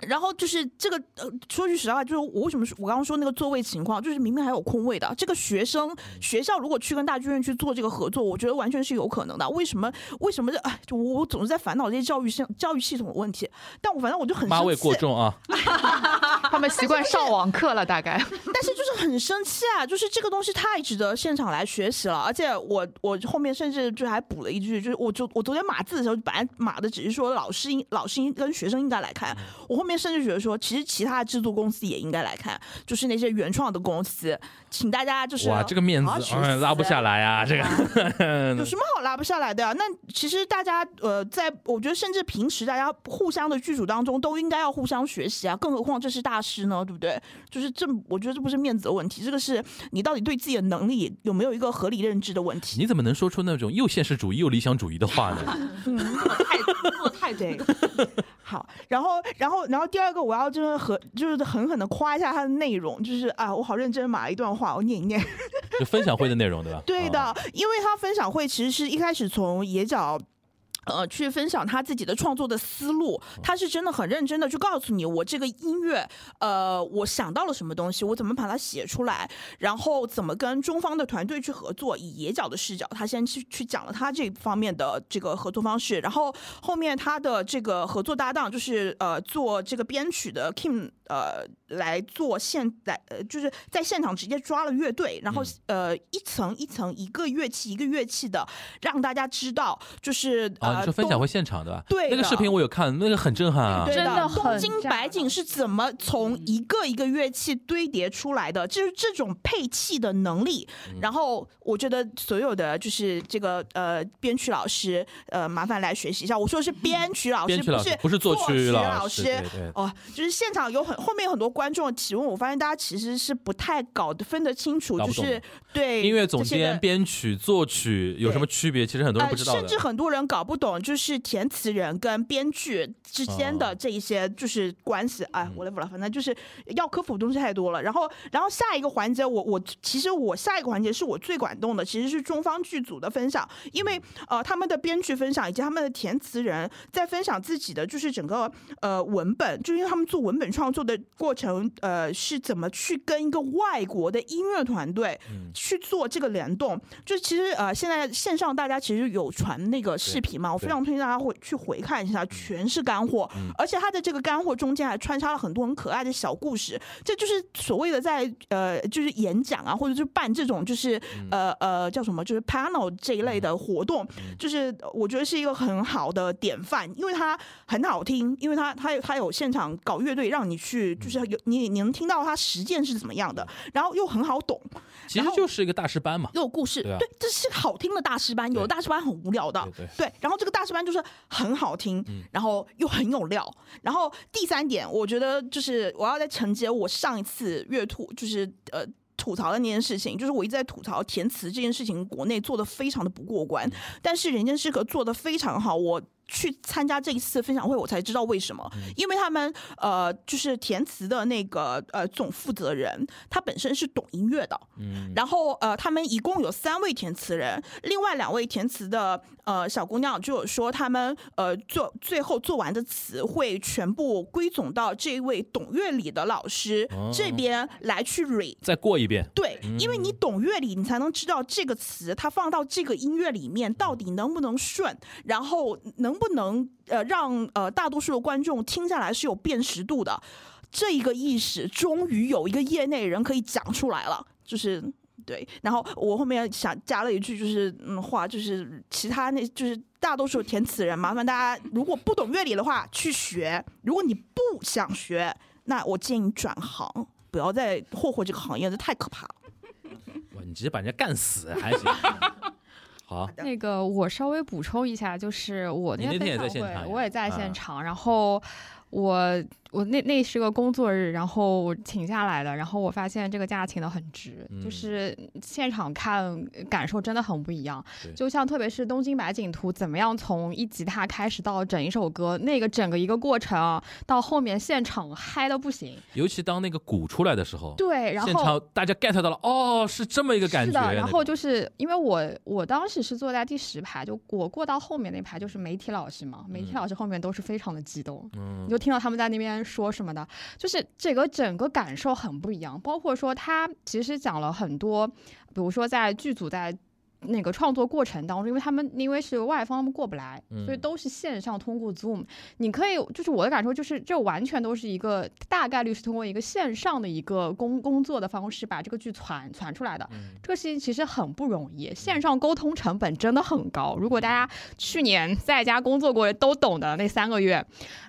然后就是这个，呃，说句实话，就是我为什么说我刚刚说那个座位情况，就是明明还有空位的。这个学生学校如果去跟大剧院去做这个合作，我觉得完全是有可能的。为什么？为什么这？哎，就我我总是在烦恼这些教育系教育系统的问题。但我反正我就很八位过重啊！他们习惯上网课了，大概。但是就是很生气啊！就是这个东西太值得现场来学习了，而且我我后面甚至就还补了一句，就是我就我昨天码字的时候，本来码的只是说老师应老师应跟学生应该来看，我后面甚至觉得说，其实其他的制作公司也应该来看，就是那些原创的公司，请大家就是哇，这个面子拉不下来啊！这个有什么好拉不下来的呀？那其实大家呃，在我觉得甚至平时大家互相的剧组当中都应该要互相学习啊，更何况这是大师呢，对不对？就是这，我觉得这不是面子的问题，这个是你到底对自己的能力有没有一个合理认知的问题。你怎么能说出那种又现实主义又理想主义的话呢？嗯，太做太对。好，然后，然后，然后第二个，我要就是和，就是狠狠的夸一下它的内容，就是啊，我好认真码了一段话，我念一念。就分享会的内容对吧？对的，啊因为它分享会其实是一开始从野角。呃，去分享他自己的创作的思路，他是真的很认真的去告诉你，我这个音乐，呃，我想到了什么东西，我怎么把它写出来，然后怎么跟中方的团队去合作，以野角的视角，他先去去讲了他这方面的这个合作方式，然后后面他的这个合作搭档就是呃做这个编曲的 Kim 呃来做现在呃就是在现场直接抓了乐队，然后嗯呃一层一层一个乐器一个乐器的让大家知道，就是啊，你说分享会现场对吧？对那个视频我有看，那个很震撼啊。对真的东京白景是怎么从一个一个乐器堆叠出来的？就是这种配器的能力。嗯然后我觉得所有的就是这个呃编曲老师呃麻烦来学习一下。我说的是 编曲老师，编曲老师是不是作作曲老老师对对哦，就是现场有很后面有很多观众的提问，我发现大家其实是不太搞得分得清楚，就是对音乐总监、编曲、作曲有什么区别？其实很多人不知道呃。甚至。很多人搞不懂，就是填词人跟编剧之间的哦这一些就是关系。哎、嗯我来不了，反正就是要科普的东西太多了。然后，然后下一个环节，我我其实我下一个环节是我最感动的，其实是中方剧组的分享，因为呃他们的编剧分享以及他们的填词人在分享自己的就是整个呃文本，就因为他们做文本创作的过程，呃是怎么去跟一个外国的音乐团队嗯。去做这个联动。就其实呃现在线上大家其实有传那个视频嘛，我非常推荐大家会去回看一下，全是干货，嗯。而且他的这个干货中间还穿插了很多很可爱的小故事，这就是所谓的在呃就是演讲啊，或者是办这种就是嗯。呃呃叫什么就是 panel 这一类的活动，嗯就是我觉得是一个很好的典范，因为它很好听，因为它它有它有现场搞乐队让你去，就是有你你能听到他实践是怎么样的，然后又很好懂，其实就是一个大师班嘛。又有故事，对啊这是好听的大师班，有的大师班很无聊的，对对对，然后这个大师班就是很好听，嗯然后又很有料。然后第三点，我觉得就是我要再承接我上一次月吐，就是呃。吐槽的那件事情，就是我一直在吐槽填词这件事情，国内做的非常的不过关，但是人间失格做的非常好。我去参加这一次分享会，我才知道为什么，因为他们呃，就是填词的那个呃总负责人，他本身是懂音乐的，嗯，然后呃，他们一共有三位填词人，另外两位填词的呃小姑娘就有说，他们呃做最后做完的词会全部归总到这位懂乐理的老师、哦这边来去 re。再过一遍。对，因为你懂乐理，你才能知道这个词它放到这个音乐里面到底能不能顺，然后能能不能呃让呃大多数的观众听下来是有辨识度的。这一个意识终于有一个业内人可以讲出来了，就是。对，然后我后面想加了一句，就是嗯话，就是其他那就是大多数填词人，麻烦大家如果不懂乐理的话去学，如果你不想学，那我建议你转行，不要再霍霍这个行业，这太可怕了。哇，你直接把人家干死还行。好，那个我稍微补充一下，就是我你那天也在现场我也在啊现场，然后我我那那是个工作日，然后我请下来的，然后我发现这个假请的很值，嗯就是现场看感受真的很不一样对。就像特别是《东京白景图》，怎么样从一吉他开始到整一首歌，那个整个一个过程啊，到后面现场嗨的不行。尤其当那个鼓出来的时候，对，然现后场大家 get 到了，哦，是这么一个感觉。是的，然后就是因为我我当时是坐在第十排，就我过到后面那排就是媒体老师嘛，媒体老师后面都是非常的激动，嗯你就听到他们在那边说什么的，就是这个整个感受很不一样。包括说他其实讲了很多，比如说在剧组在。那个创作过程当中，因为他们因为是外方，他们过不来，所以嗯都是线上通过 Zoom。你可以，就是我的感受就是，这完全都是一个大概率是通过一个线上的一个工工作的方式把这个剧传传出来的。嗯这个事情其实很不容易，线上沟通成本真的很高。如果大家去年 在家工作过，都懂的那三个月，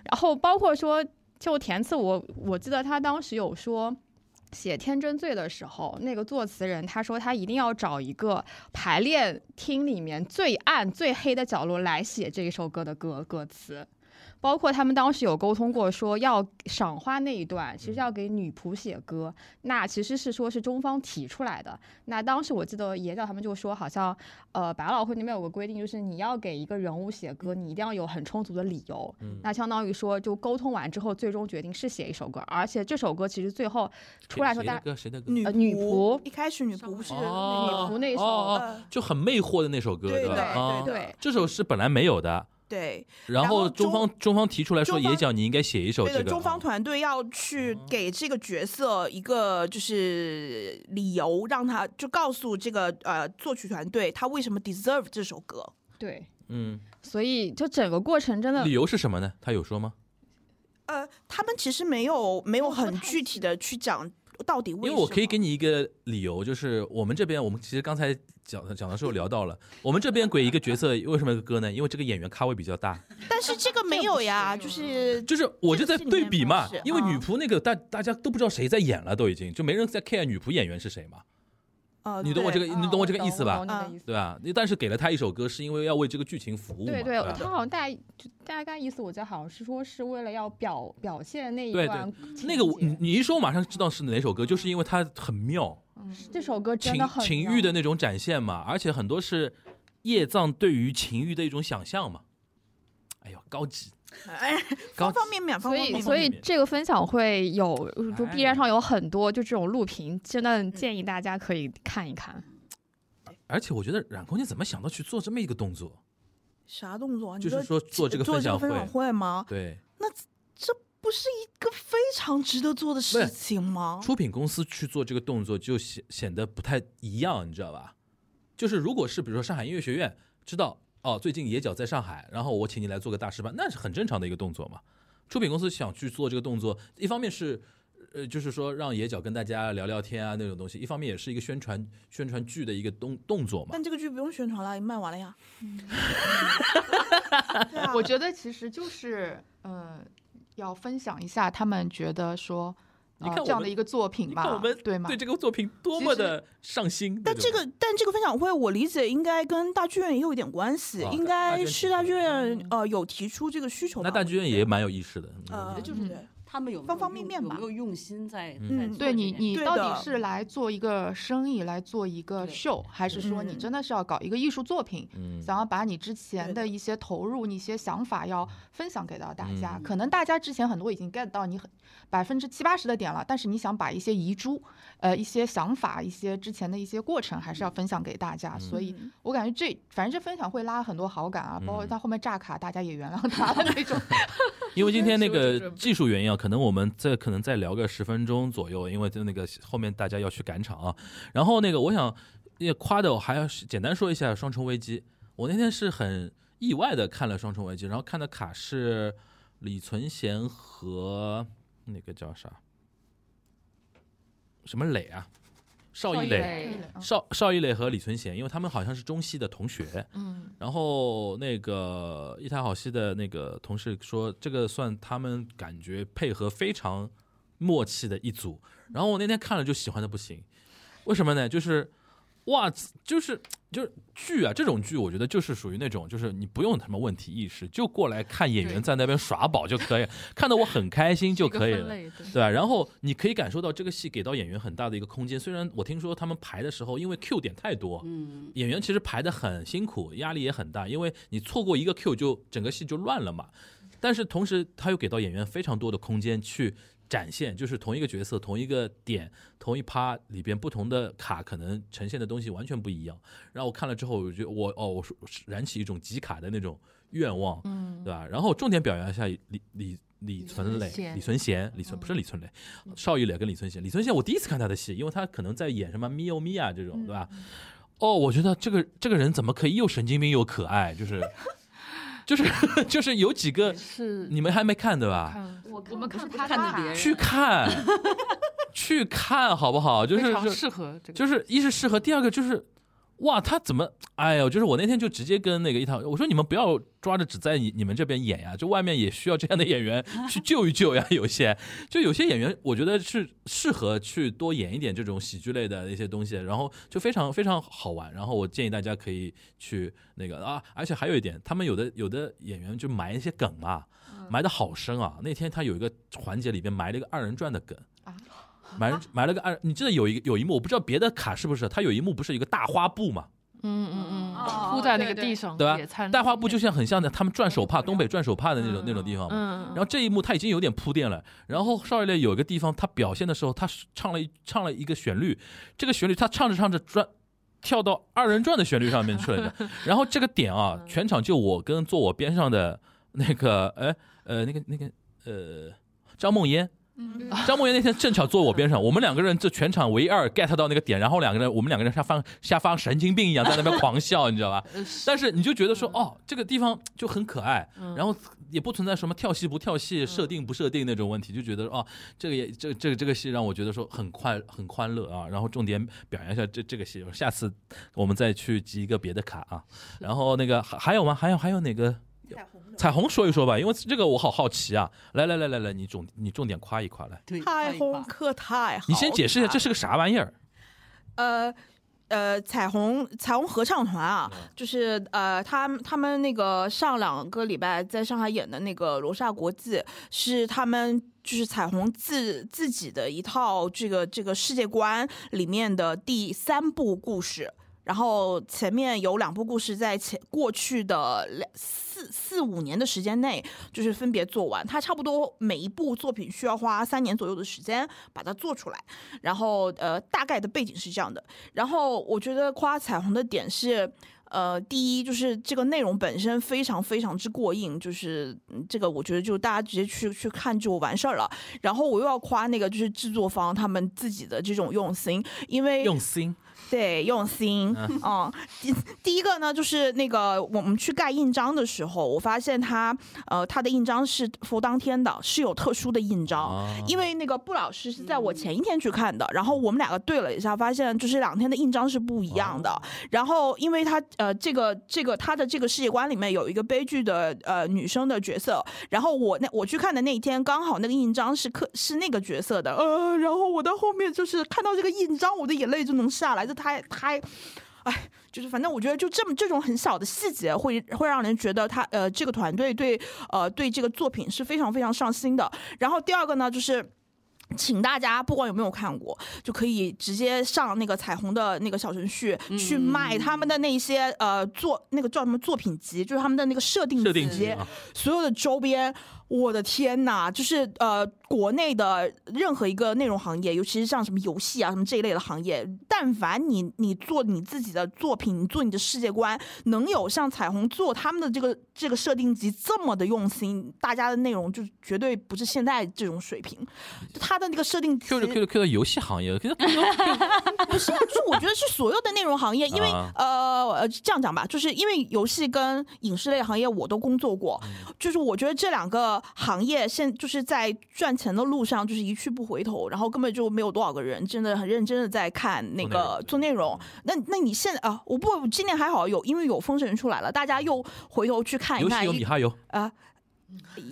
然后包括说就填词，我我记得他当时有说。写《天真罪》的时候，那个作词人他说他一定要找一个排练厅里面最暗、最黑的角落来写这一首歌的歌歌词。包括他们当时有沟通过，说要赏花那一段，其实要给女仆写歌，那其实是说是中方提出来的。那当时我记得野角他们就说，好像呃百老汇那边有个规定，就是你要给一个人物写歌，你一定要有很充足的理由。嗯那相当于说，就沟通完之后，最终决定是写一首歌，而且这首歌其实最后出来的时候，大家歌谁的歌？女呃女仆一开始女仆不是哦女仆那首哦哦呃就很魅惑的那首歌，吧？对对啊对对这首是本来没有的，对然然后后中方中方提出来说，中方野角你应该写一首对的，这个。中方啊团队要去给这个角色一个就是理由，让他就告诉这个呃作曲团队他为什么 deserve 这首歌。对，嗯，所以就整个过程真的理由是什么呢？他有说吗？呃，他他们其实没有没有很具体的去讲到底为因为我可以给你，一个理由，就是我们这边，我们其实刚才讲的讲的时候聊到了，我们这边鬼一个角色为什么有个哥呢？因为这个演员咖位比较大，但是这个没有呀，就是。就是我就在对比嘛因为女啊仆那个大大家都不知道谁在演了，都已经就没人在 care 女仆演员是谁嘛，呃，你懂我这个，对你懂我这个意思吧。对吧？你但是给了他一首歌，是因为要为这个剧情服务嘛，对对，他好像大就大概意思，我觉得好像是说是为了要表表现那一对段那个我你你一说我马上知道是哪首歌，就是因为它很妙，这首歌真情的很情欲的那种展现嘛，而且很多是叶藏对于情欲的一种想象嘛。哎呦，高级，哎，方方面面，方所以，方面面。所以这个分享会有，就 B 站哎上有很多就这种录屏，真的建议大家可以看一看。而且我觉得冉空间怎么想到去做这么一个动作？啥动作？你就是说做这个分享会分享会吗？对，那这不是一个非常值得做的事情吗？出品公司去做这个动作就显显得不太一样，你知道吧？就是如果是比如说上海音乐学院知道哦，最近野角在上海，然后我请你来做个大师班，那是很正常的一个动作嘛。出品公司想去做这个动作，一方面是。呃，就是说让野角跟大家聊聊天啊那种东西，一方面也是一个宣传宣传剧的一个动动作嘛。但这个剧不用宣传了，卖完了呀。我觉得其实就是呃，要分享一下他们觉得说，呃你看我这样的一个作品吧，你看我们对吗？对这个作品多么的上心。但这个，但这个分享会，我理解应该跟大剧院也有一点关系，啊应该是大剧院呃有提出这个需求。那大剧院也蛮有意识的。呃，嗯就是对他们有有方方面面吧有没有用心在？嗯对你，你到底是来做一个生意，来做一个秀，还是说你嗯真的是要搞一个艺术作品？嗯，想要把你之前的的一些投入、一些想法要分享给到大家。嗯可能大家之前很多已经 get 到你很百分之七八十的点了，但是你想把一些遗珠、呃一些想法、一些之前的一些过程，还是要分享给大家。所以嗯我感觉这反正这分享会拉很多好感啊，包括嗯到后面炸卡，大家也原谅他的那种。因为今天那 个技术原因啊，可能我们再可能再聊个十分钟左右，因为就那个后面大家要去赶场啊。然后那个我想也夸的，我还要简单说一下《双重危机》。我那天是很意外的看了《双重危机》，然后看的卡是李存贤和那个叫啥什么磊啊，邵一磊。邵邵艺磊和李存贤，因为他们好像是中戏的同学，嗯，然后那个一台好戏的那个同事说，这个算他们感觉配合非常默契的一组。然后我那天看了就喜欢的不行，为什么呢？就是哇，就是就是剧啊，这种剧我觉得就是属于那种，就是你不用什么问题意识，就过来看演员在那边耍宝就可以，看得我很开心就可以了。对对吧？然后你可以感受到这个戏给到演员很大的一个空间。虽然我听说他们排的时候，因为 Q 点太多，嗯，演员其实排的很辛苦，压力也很大，因为你错过一个 Q 就整个戏就乱了嘛。但是同时他又给到演员非常多的空间去展现，就是同一个角色、同一个点、同一趴里边不同的卡，可能呈现的东西完全不一样。然后我看了之后，我觉得我哦，我说燃起一种集卡的那种愿望，嗯对吧？然后重点表扬一下李李李存磊、李存贤、李存不是李存磊，邵玉磊跟李存贤。李存贤我第一次看他的戏，因为他可能在演什么咪哦咪啊这种，对吧？哦，我觉得这个这个人怎么可以又神经病又可爱？就是就是 就是有几个是你们还没看对吧？看我我们看他看的别人，去看，去看好不好？就是就非常适合这个，就是一是适合，第二个就是，哇，他怎么？哎呦，就是我那天就直接跟那个一套，我说你们不要抓着只在你你们这边演呀，就外面也需要这样的演员 去救一救呀。有些就有些演员，我觉得是适合去多演一点这种喜剧类的一些东西，然后就非常非常好玩。然后我建议大家可以去那个啊，而且还有一点，他们有的有的演员就埋一些梗嘛，埋的好深啊。那天他有一个环节里边埋了一个二人转的梗。啊埋埋了个二，你记得有一个有一幕，我不知道别的卡是不是，他有一幕不是有一个大花布嘛，嗯嗯嗯，哦铺在那个地上对吧，大花布就像很像的他们转手帕，东北转手帕的那种那种地方嘛。嗯，然后这一幕他已经有点铺垫了，然后邵艺磊有一个地方他表现的时候，他唱了一唱了一个旋律，这个旋律他唱着唱着转。跳到二人转的旋律上面去了，然后这个点啊，全场就我跟坐我边上的那个，哎，呃，那个那个，呃，张梦嫣，嗯 张梦妍那天正巧坐我边上，我们两个人就全场唯二 get 到那个点，然后两个人我们两个人像发像发神经病一样在那边狂笑，你知道吧？呃但是你就觉得说，哦，这个地方就很可爱，嗯然后也不存在什么跳戏不跳戏、设定不设定那种问题，就觉得哦，这个也这这个这个戏让我觉得说很快很欢乐啊。然后重点表扬一下这这个戏，下次我们再去集一个别的卡啊。然后那个还还有吗？还有还有哪个？彩虹彩虹说一说吧，因为这个我好好奇啊！来来来来来，你重你重点夸一夸来，对，太红可太好，你先解释一下这是个啥玩意儿？呃呃，彩虹彩虹合唱团啊，就是呃，他他们那个上两个礼拜在上海演的那个《罗刹国际》，是他们就是彩虹自自己的一套这个这个世界观里面的第三部故事。然后前面有两部故事在前过去的两四四五年的时间内，就是分别做完。它差不多每一部作品需要花三年左右的时间把它做出来。然后呃，大概的背景是这样的。然后我觉得夸彩虹的点是。呃，第一就是这个内容本身非常非常之过硬，就是这个我觉得就大家直接去去看就完事儿了。然后我又要夸那个就是制作方他们自己的这种用心，因为用心，对，用心，嗯，第第一个呢，就是那个我们去盖印章的时候，我发现他，呃，他的印章是佛当天的，是有特殊的印章，啊因为那个布老师是在我前一天去看的，然后我们两个对了一下，发现就是两天的印章是不一样的。然后，因为他呃，这个这个他的这个世界观里面有一个悲剧的呃女生的角色，然后我那我去看的那一天，刚好那个印章是刻是那个角色的，呃，然后我到后面就是看到这个印章，我的眼泪就能下来，这太太。哎，就是反正我觉得就这么这种很小的细节会会让人觉得他呃这个团队对呃对这个作品是非常非常上心的。然后第二个呢就是。请大家不管有没有看过，就可以直接上那个彩虹的那个小程序去买他们的那些呃作那个叫什么作品集，就是他们的那个设定设定集啊所有的周边，我的天呐，就是呃，国内的任何一个内容行业，尤其是像什么游戏啊什么这一类的行业，但凡你你做你自己的作品，你做你的世界观，能有像彩虹做他们的这个这个设定集这么的用心，大家的内容就绝对不是现在这种水平。他的那个设定集 Q 着 Q 着 Q 到游戏行业 不是啊，就是我觉得是所有的内容行业，因为、啊。呃呃这样讲吧，就是因为游戏跟影视类行业我都工作过，嗯。就是我觉得这两个行业现就是在赚钱的路上就是一去不回头，然后根本就没有多少个人真的很认真的在看那个做内容。那那你现在啊，我不今年还好有，因为有封神出来了，大家又回头去看一看有米哈游，啊。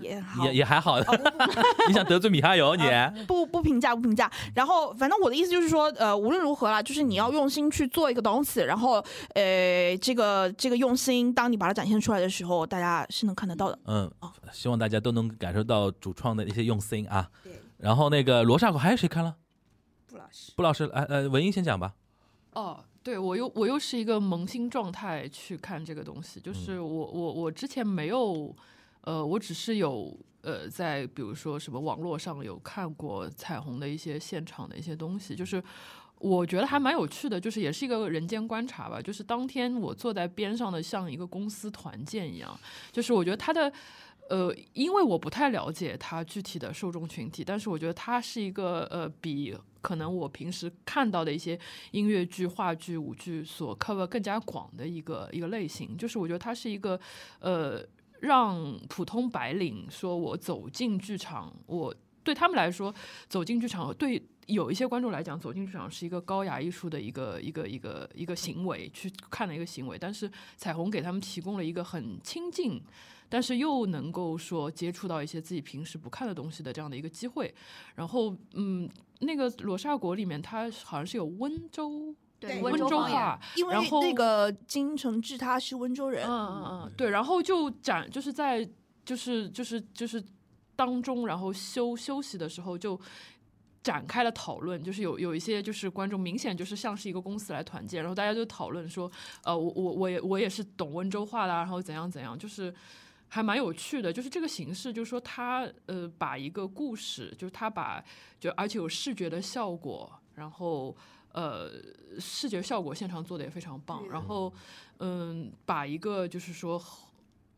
也好也也还好。你想得罪米哈游你？不不评价不评价。然后反正我的意思就是说，呃，无论如何啦，就是你要用心去做一个东西，然后呃，这个这个用心，当你把它展现出来的时候，大家是能看得到的。嗯，希望大家都能感受到主创的一些用心啊。对。然后那个罗刹国还有谁看了？布老师，布老师，呃呃，文英先讲吧。哦，对我又我又是一个萌新状态去看这个东西，就是我我我之前没有，呃，我只是有呃在比如说什么网络上有看过彩虹的一些现场的一些东西，就是我觉得还蛮有趣的，就是也是一个人间观察吧，就是当天我坐在边上的像一个公司团建一样，就是我觉得他的。呃，因为我不太了解他具体的受众群体，但是我觉得他是一个呃，比可能我平时看到的一些音乐剧、话剧、舞剧所 cover 更加广的一个一个类型。就是我觉得它是一个呃，让普通白领说我走进剧场，我对他们来说走进剧场对。有一些观众来讲，走进剧场是一个高雅艺术的一个一个一个一个行为，去看的一个行为。但是彩虹给他们提供了一个很亲近，但是又能够说接触到一些自己平时不看的东西的这样的一个机会。然后，嗯，那个罗刹国里面，它好像是有温州。对温州话，因为那个金承志他是温州人，嗯嗯嗯，对，然后就展就是在就是就是就是当中，然后休休息的时候就。展开了讨论，就是有有一些就是观众明显就是像是一个公司来团建，然后大家就讨论说，呃，我我我也我也是懂温州话的，然后怎样怎样，就是还蛮有趣的，就是这个形式，就是说他呃把一个故事，就是他把就而且有视觉的效果，然后呃视觉效果现场做的也非常棒，然后嗯把一个就是说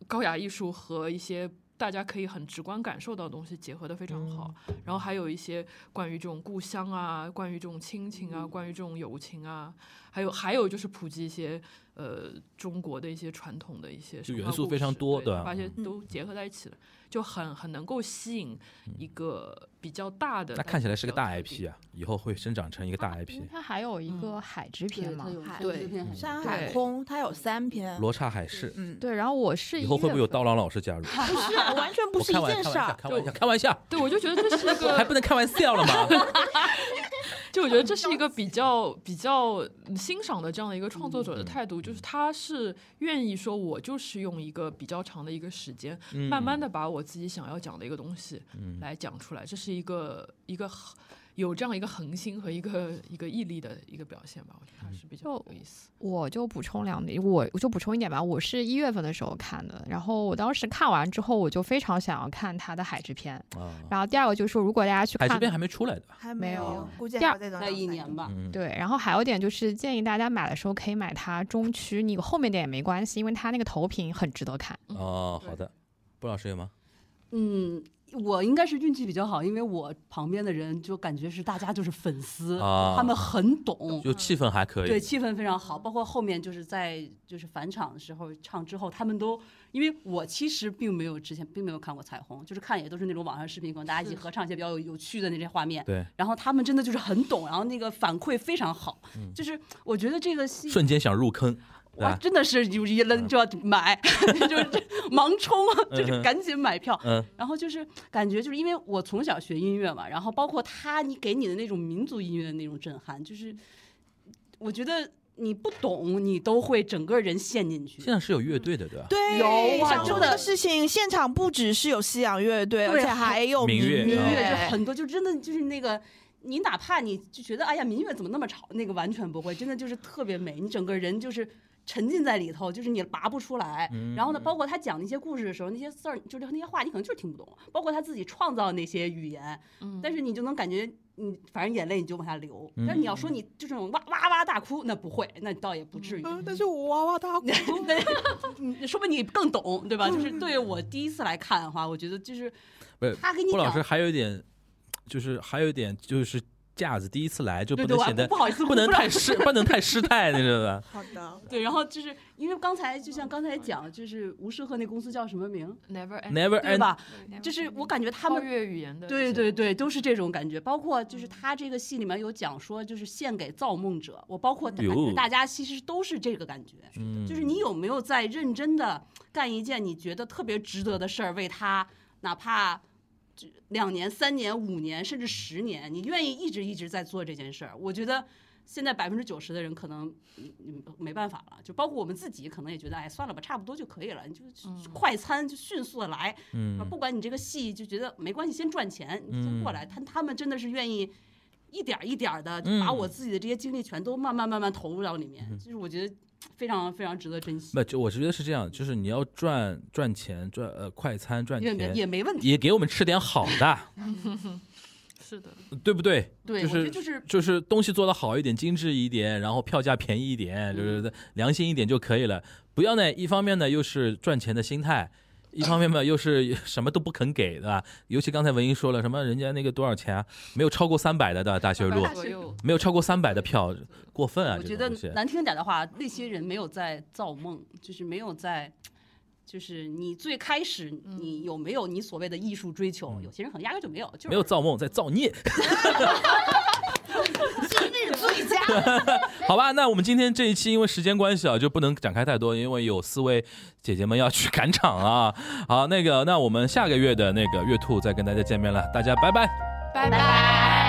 高雅艺术和一些。大家可以很直观感受到的东西结合的非常好。然后还有一些关于这种故乡啊，关于这种亲情啊，关于这种友情啊，还有还有就是普及一些呃中国的一些传统的一些就元素非常多对吧把这些嗯都结合在一起了，就很很能够吸引一个比较大的。那看起来是个大 IP 啊，以后会生长成一个大 IP。它还有一个海之篇嘛，海对山海空它有三篇，罗刹海市，嗯，对，然后我是以后会不会有刀郎老师加入？不是完全不是一件事儿。开玩笑，开玩笑，对，我就觉得这是一个还不能开玩笑了吗？就我觉得这是一个比较比较欣赏的这样的一个创作者的态度，就是他是愿意说，我就是用一个比较长的一个时间，嗯慢慢的把我自己想要讲的一个东西来讲出来，这是一个一个很有这样一个恒心和一个一个毅力的一个表现吧，我觉得还是比较有意思。我就补充两点，我我就补充一点吧。我是一月份的时候看的，然后我当时看完之后，我就非常想要看他的海之篇。啊，然后第二个就是说，如果大家去看海之篇还没出来的。还没有有，估计再等在一年吧。嗯，对，然后还有一点就是建议大家买的时候可以买它中区，你后面点也没关系，因为它那个投屏很值得看。哦，好的，布老师有吗？嗯，我应该是运气比较好，因为我旁边的人就感觉是大家就是粉丝，啊他们很懂，就气氛还可以。对，气氛非常好。包括后面就是在就是返场的时候唱之后，他们都因为我其实并没有之前并没有看过彩虹，就是看也都是那种网上视频，可能大家一起合唱一些比较有有趣的那些画面。对，然后他们真的就是很懂，然后那个反馈非常好，就是我觉得这个戏瞬间想入坑，对哇，真的是有一扔就要买，就是盲冲，就是赶紧买票。嗯然后就是感觉就是因为我从小学音乐嘛，然后包括他你给你的那种民族音乐的那种震撼，就是我觉得你不懂，你都会整个人陷进去。现在是有乐队的，对吧？对，有啊真的像这个事情，现场不只是有西洋乐队，而且还有民乐民啊乐就很多，就真的就是那个。你哪怕你就觉得哎呀民乐怎么那么吵，那个完全不会，真的就是特别美，你整个人就是沉浸在里头，就是你拔不出来。嗯然后呢，包括他讲那些故事的时候，那些字儿就是那些话，你可能就是听不懂，包括他自己创造那些语言，嗯但是你就能感觉你反正眼泪你就往下流。嗯但是你要说你就这种哇哇哇大哭，那不会，那倒也不至于。嗯，但是我哇哇大哭。说明你更懂，对吧？就是对我第一次来看的话，我觉得就是不是，他给你讲布老师还有一点，就是还有一点就是架子，第一次来就不能显得不好意思，不能太失，不能太失态，你知道吧？好的，对，然后就是因为刚才就像刚才讲，就是吴世赫那公司叫什么名，Never end，Never 对 end，吧？就是我感觉他超们。越语言的，对对对，都是这种感觉。包括就是他这个戏里面有讲说，就是献给造梦者。我包括感觉大家其实都是这个感觉，嗯，就是你有没有在认真的干一件你觉得特别值得的事儿，为他哪怕就两年、三年、五年，甚至十年，你愿意一直一直在做这件事儿。我觉得现在百分之九十的人可能没办法了，就包括我们自己，可能也觉得哎算了吧，差不多就可以了，你就就快餐就迅速的来，嗯不管你这个戏就觉得没关系，先赚钱，你先过来。他他们真的是愿意。一点儿一点儿的把我自己的这些精力全都慢慢慢慢投入到里面，就是我觉得非常非常值得珍惜。不，就我觉得是这样，就是你要赚赚钱，赚呃快餐赚也没钱，也没问题。也给我们吃点好的 是的，对不对？对，就是我觉得就是就是东西做的好一点，精致一点，然后票价便宜一点，就是良心一点就可以了。不要呢，一方面呢又是赚钱的心态，一方面嘛又是什么都不肯给，对吧？尤其刚才文英说了，什么人家那个多少钱啊，没有超过三百的，的？大学路，没有超过三百的票，过分啊！我觉得难听点的话，那些人没有在造梦，就是没有在，就是你最开始你有没有你所谓的艺术追求？有些人可能压根就没有，就是没有造梦，在造孽。最佳。好吧，那我们今天这一期因为时间关系啊，就不能展开太多，因为有四位姐姐们要去赶场啊。好，那个，那我们下个月的那个月兔再跟大家见面了，大家拜拜。拜拜。